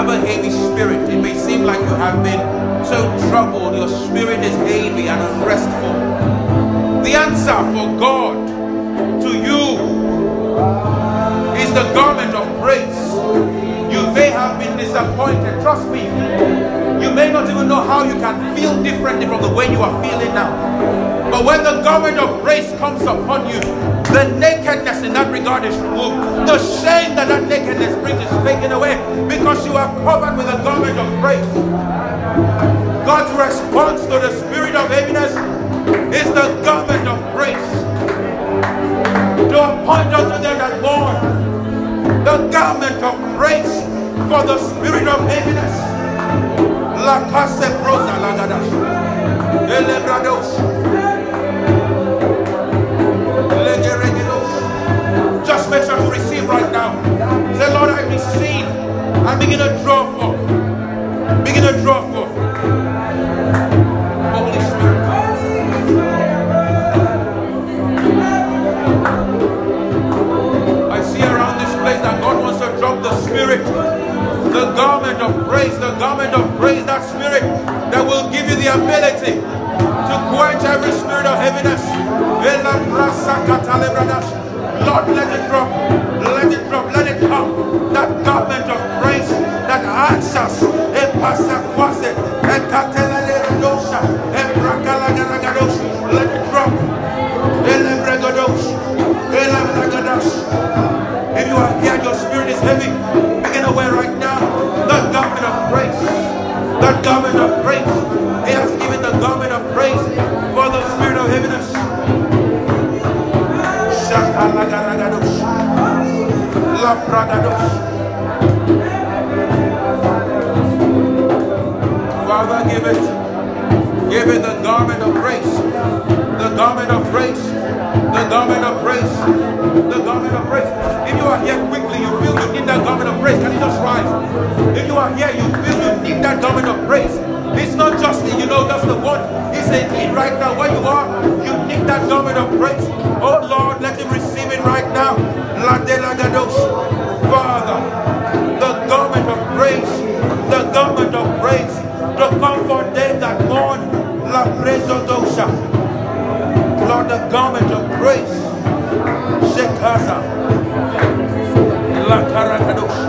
Have a heavy spirit. It may seem like you have been so troubled. Your spirit is heavy and unrestful. The answer for God to you is the garment of praise. You may have been disappointed. Trust me. You may not even know how you can feel differently from the way you are feeling now. But when the garment of grace comes upon you, the nakedness in that regard is removed. The shame that that nakedness brings is taken away because you are covered with a garment of grace. God's response to the spirit of heaviness is the garment of grace. To appoint unto them that mourn the garment of grace for the spirit of heaviness. La case prosa lagadash. Elebrados. Just make sure to receive right now. Say, Lord, I receive. And begin to draw forth. Begin to draw forth. Holy Spirit. I see around this place that God wants to drop the Spirit. The garment of praise, the garment of praise, that spirit that will give you the ability to quench every spirit of heaviness. Lord, let it drop. Let it drop. Let it come. That garment of praise that answers. Let Father, give it. Give it the garment of grace. The garment of grace. The garment of grace. The garment of grace. If you are here quickly, you feel you need that garment of grace. Can you just rise? If you are here, you feel you need that garment of grace. It's not just the, you know, just the one. It's a need right now. Where you are, you need that garment of grace. Oh Lord, let him receive it right now. La de la Father, La dosha. Lord, the garment of grace. Shekaza. La karakadosh.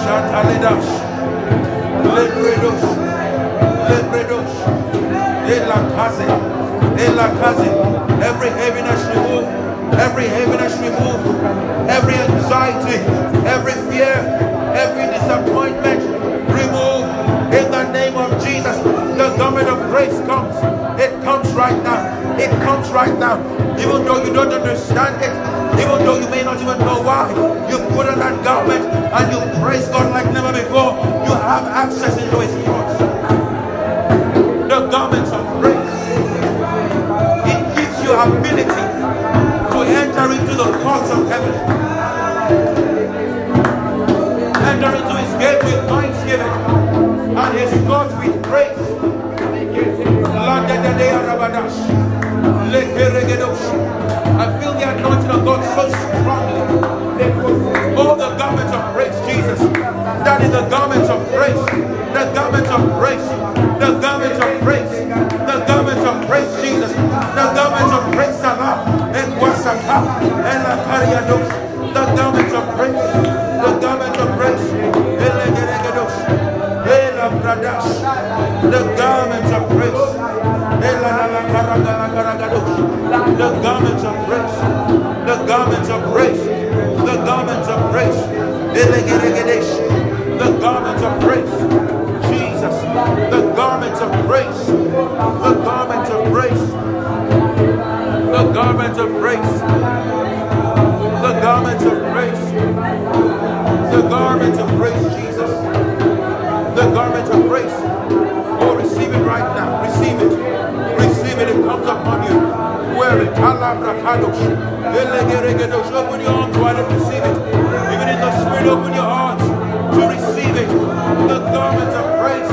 Shatalidash. Lebredos. Lebredos. Ela kaze. Ela kaze. Every heaviness removed every heaviness removed, every anxiety, every fear, every disappointment garment of grace comes. It comes right now. It comes right now. Even though you don't understand it, even though you may not even know why, you put on that garment and you praise God like never before. You have access into His courts. The garments of grace. It gives you ability to enter into the courts of heaven. I feel the anointing of God so strongly. All the garments of praise, Jesus. That is the garments of praise. The garments of praise. The garments of praise. The garments of praise, Jesus. The garments of praise, Allah and la cariados, the garment of praise, the garment of praise, Jesus, the garment of praise, the garment of praise the garment of grace, the garment of grace, the garment of grace, Jesus, Wear it. Open your arms wide and receive it. Even in the spirit, open your hearts to receive it. The garment of grace.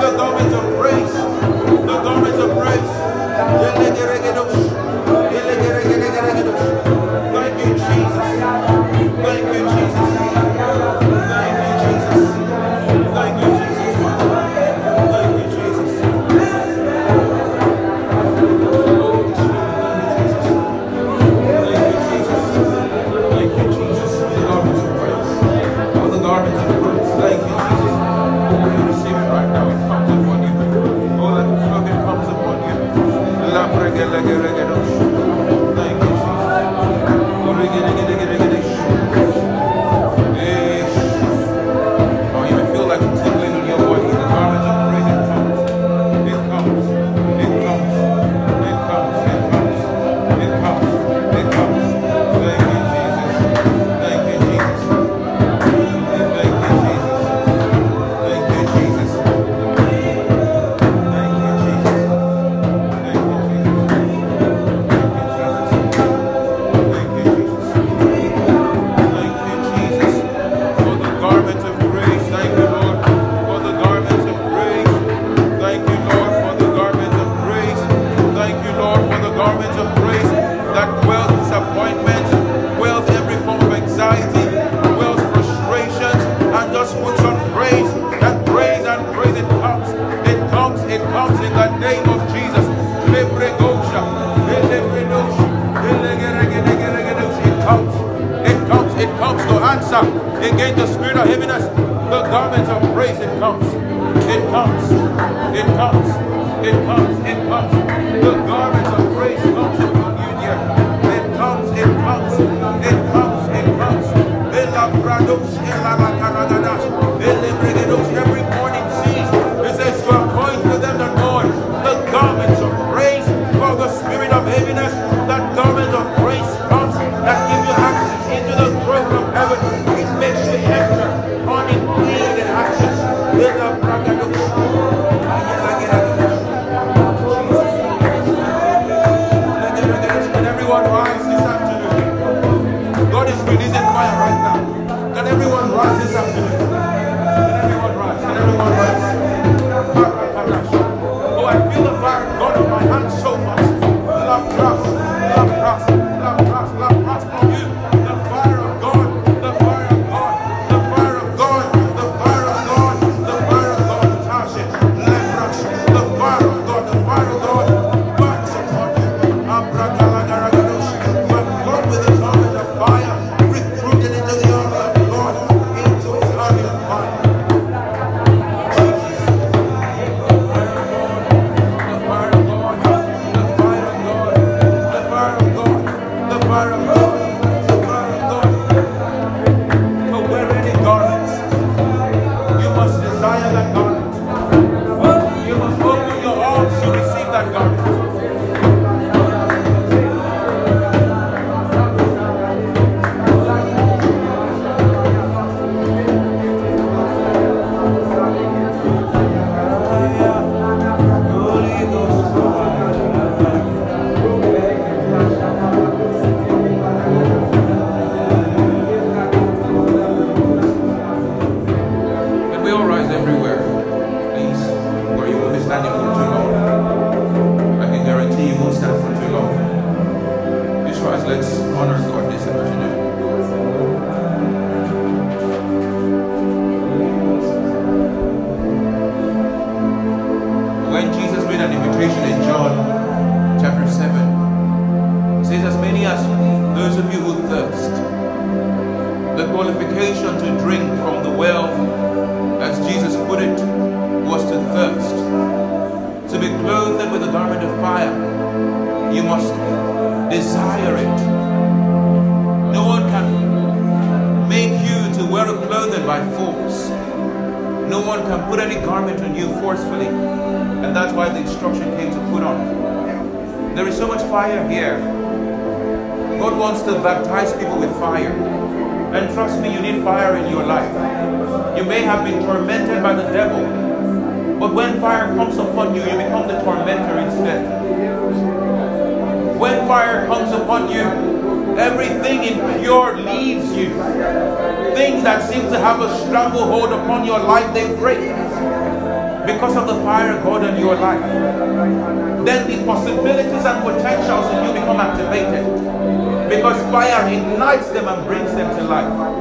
The garment of grace. The garment of grace. Answer against the spirit of heaviness. The garment of praise, it comes. It comes. It comes. It comes. It comes. The garment desire it. No one can make you to wear a clothing by force. No one can put any garment on you forcefully. And that's why the instruction came to put on. There is so much fire here. God wants to baptize people with fire. And trust me, you need fire in your life. You may have been tormented by the devil, but when fire comes upon you, you become the tormentor instead. When fire comes upon you, everything impure leaves you. Things that seem to have a stranglehold upon your life, they break because of the fire of God in your life. Then the possibilities and potentials in you become activated because fire ignites them and brings them to life.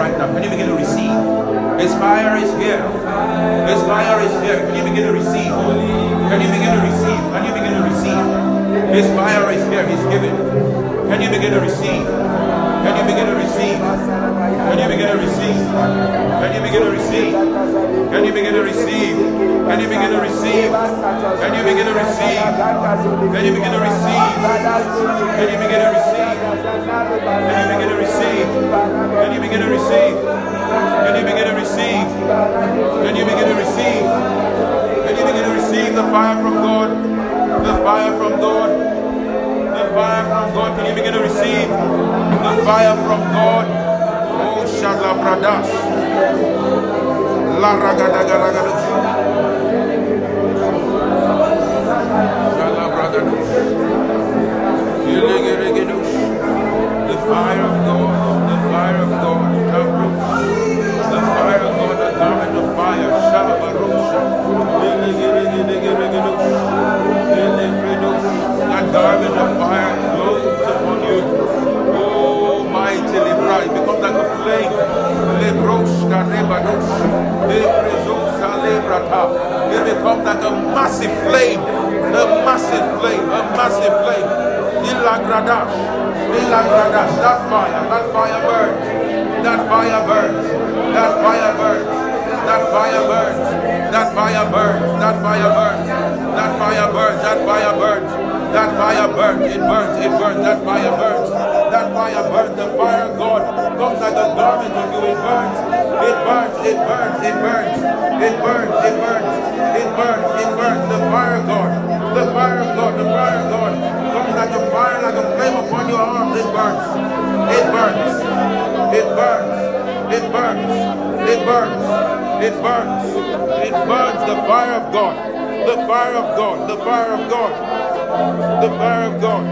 Right now? Can you begin to receive? His fire is here. His fire is here. Can you begin to receive? Can you begin to receive? Can you begin to receive? His fire is here. He's given. Can you begin to receive? Can you begin to receive? Can you begin to receive? Can you begin to receive? Can you begin to receive? Can you begin to receive? Can you begin to receive? Can you begin to receive? Can you begin to receive? Can you begin to receive? Can you begin to receive? Can you begin to receive? Can you begin to receive? Can you begin to receive the fire from God? The fire from God. The fire from God. Can you begin to receive the fire from God? Oh, Shala Bradash. La Ragadagaragadus. Shala Bradadush. Ilegeregedush. The fire of God. It burns. It burns. It burns. It burns. It burns. The fire of God. The fire of God. The fire of God comes like a fire, like a flame upon your arms. It burns. It burns. It burns. It burns. It burns. It burns. It burns. The fire of God. The fire of God. The fire of God. The fire of God.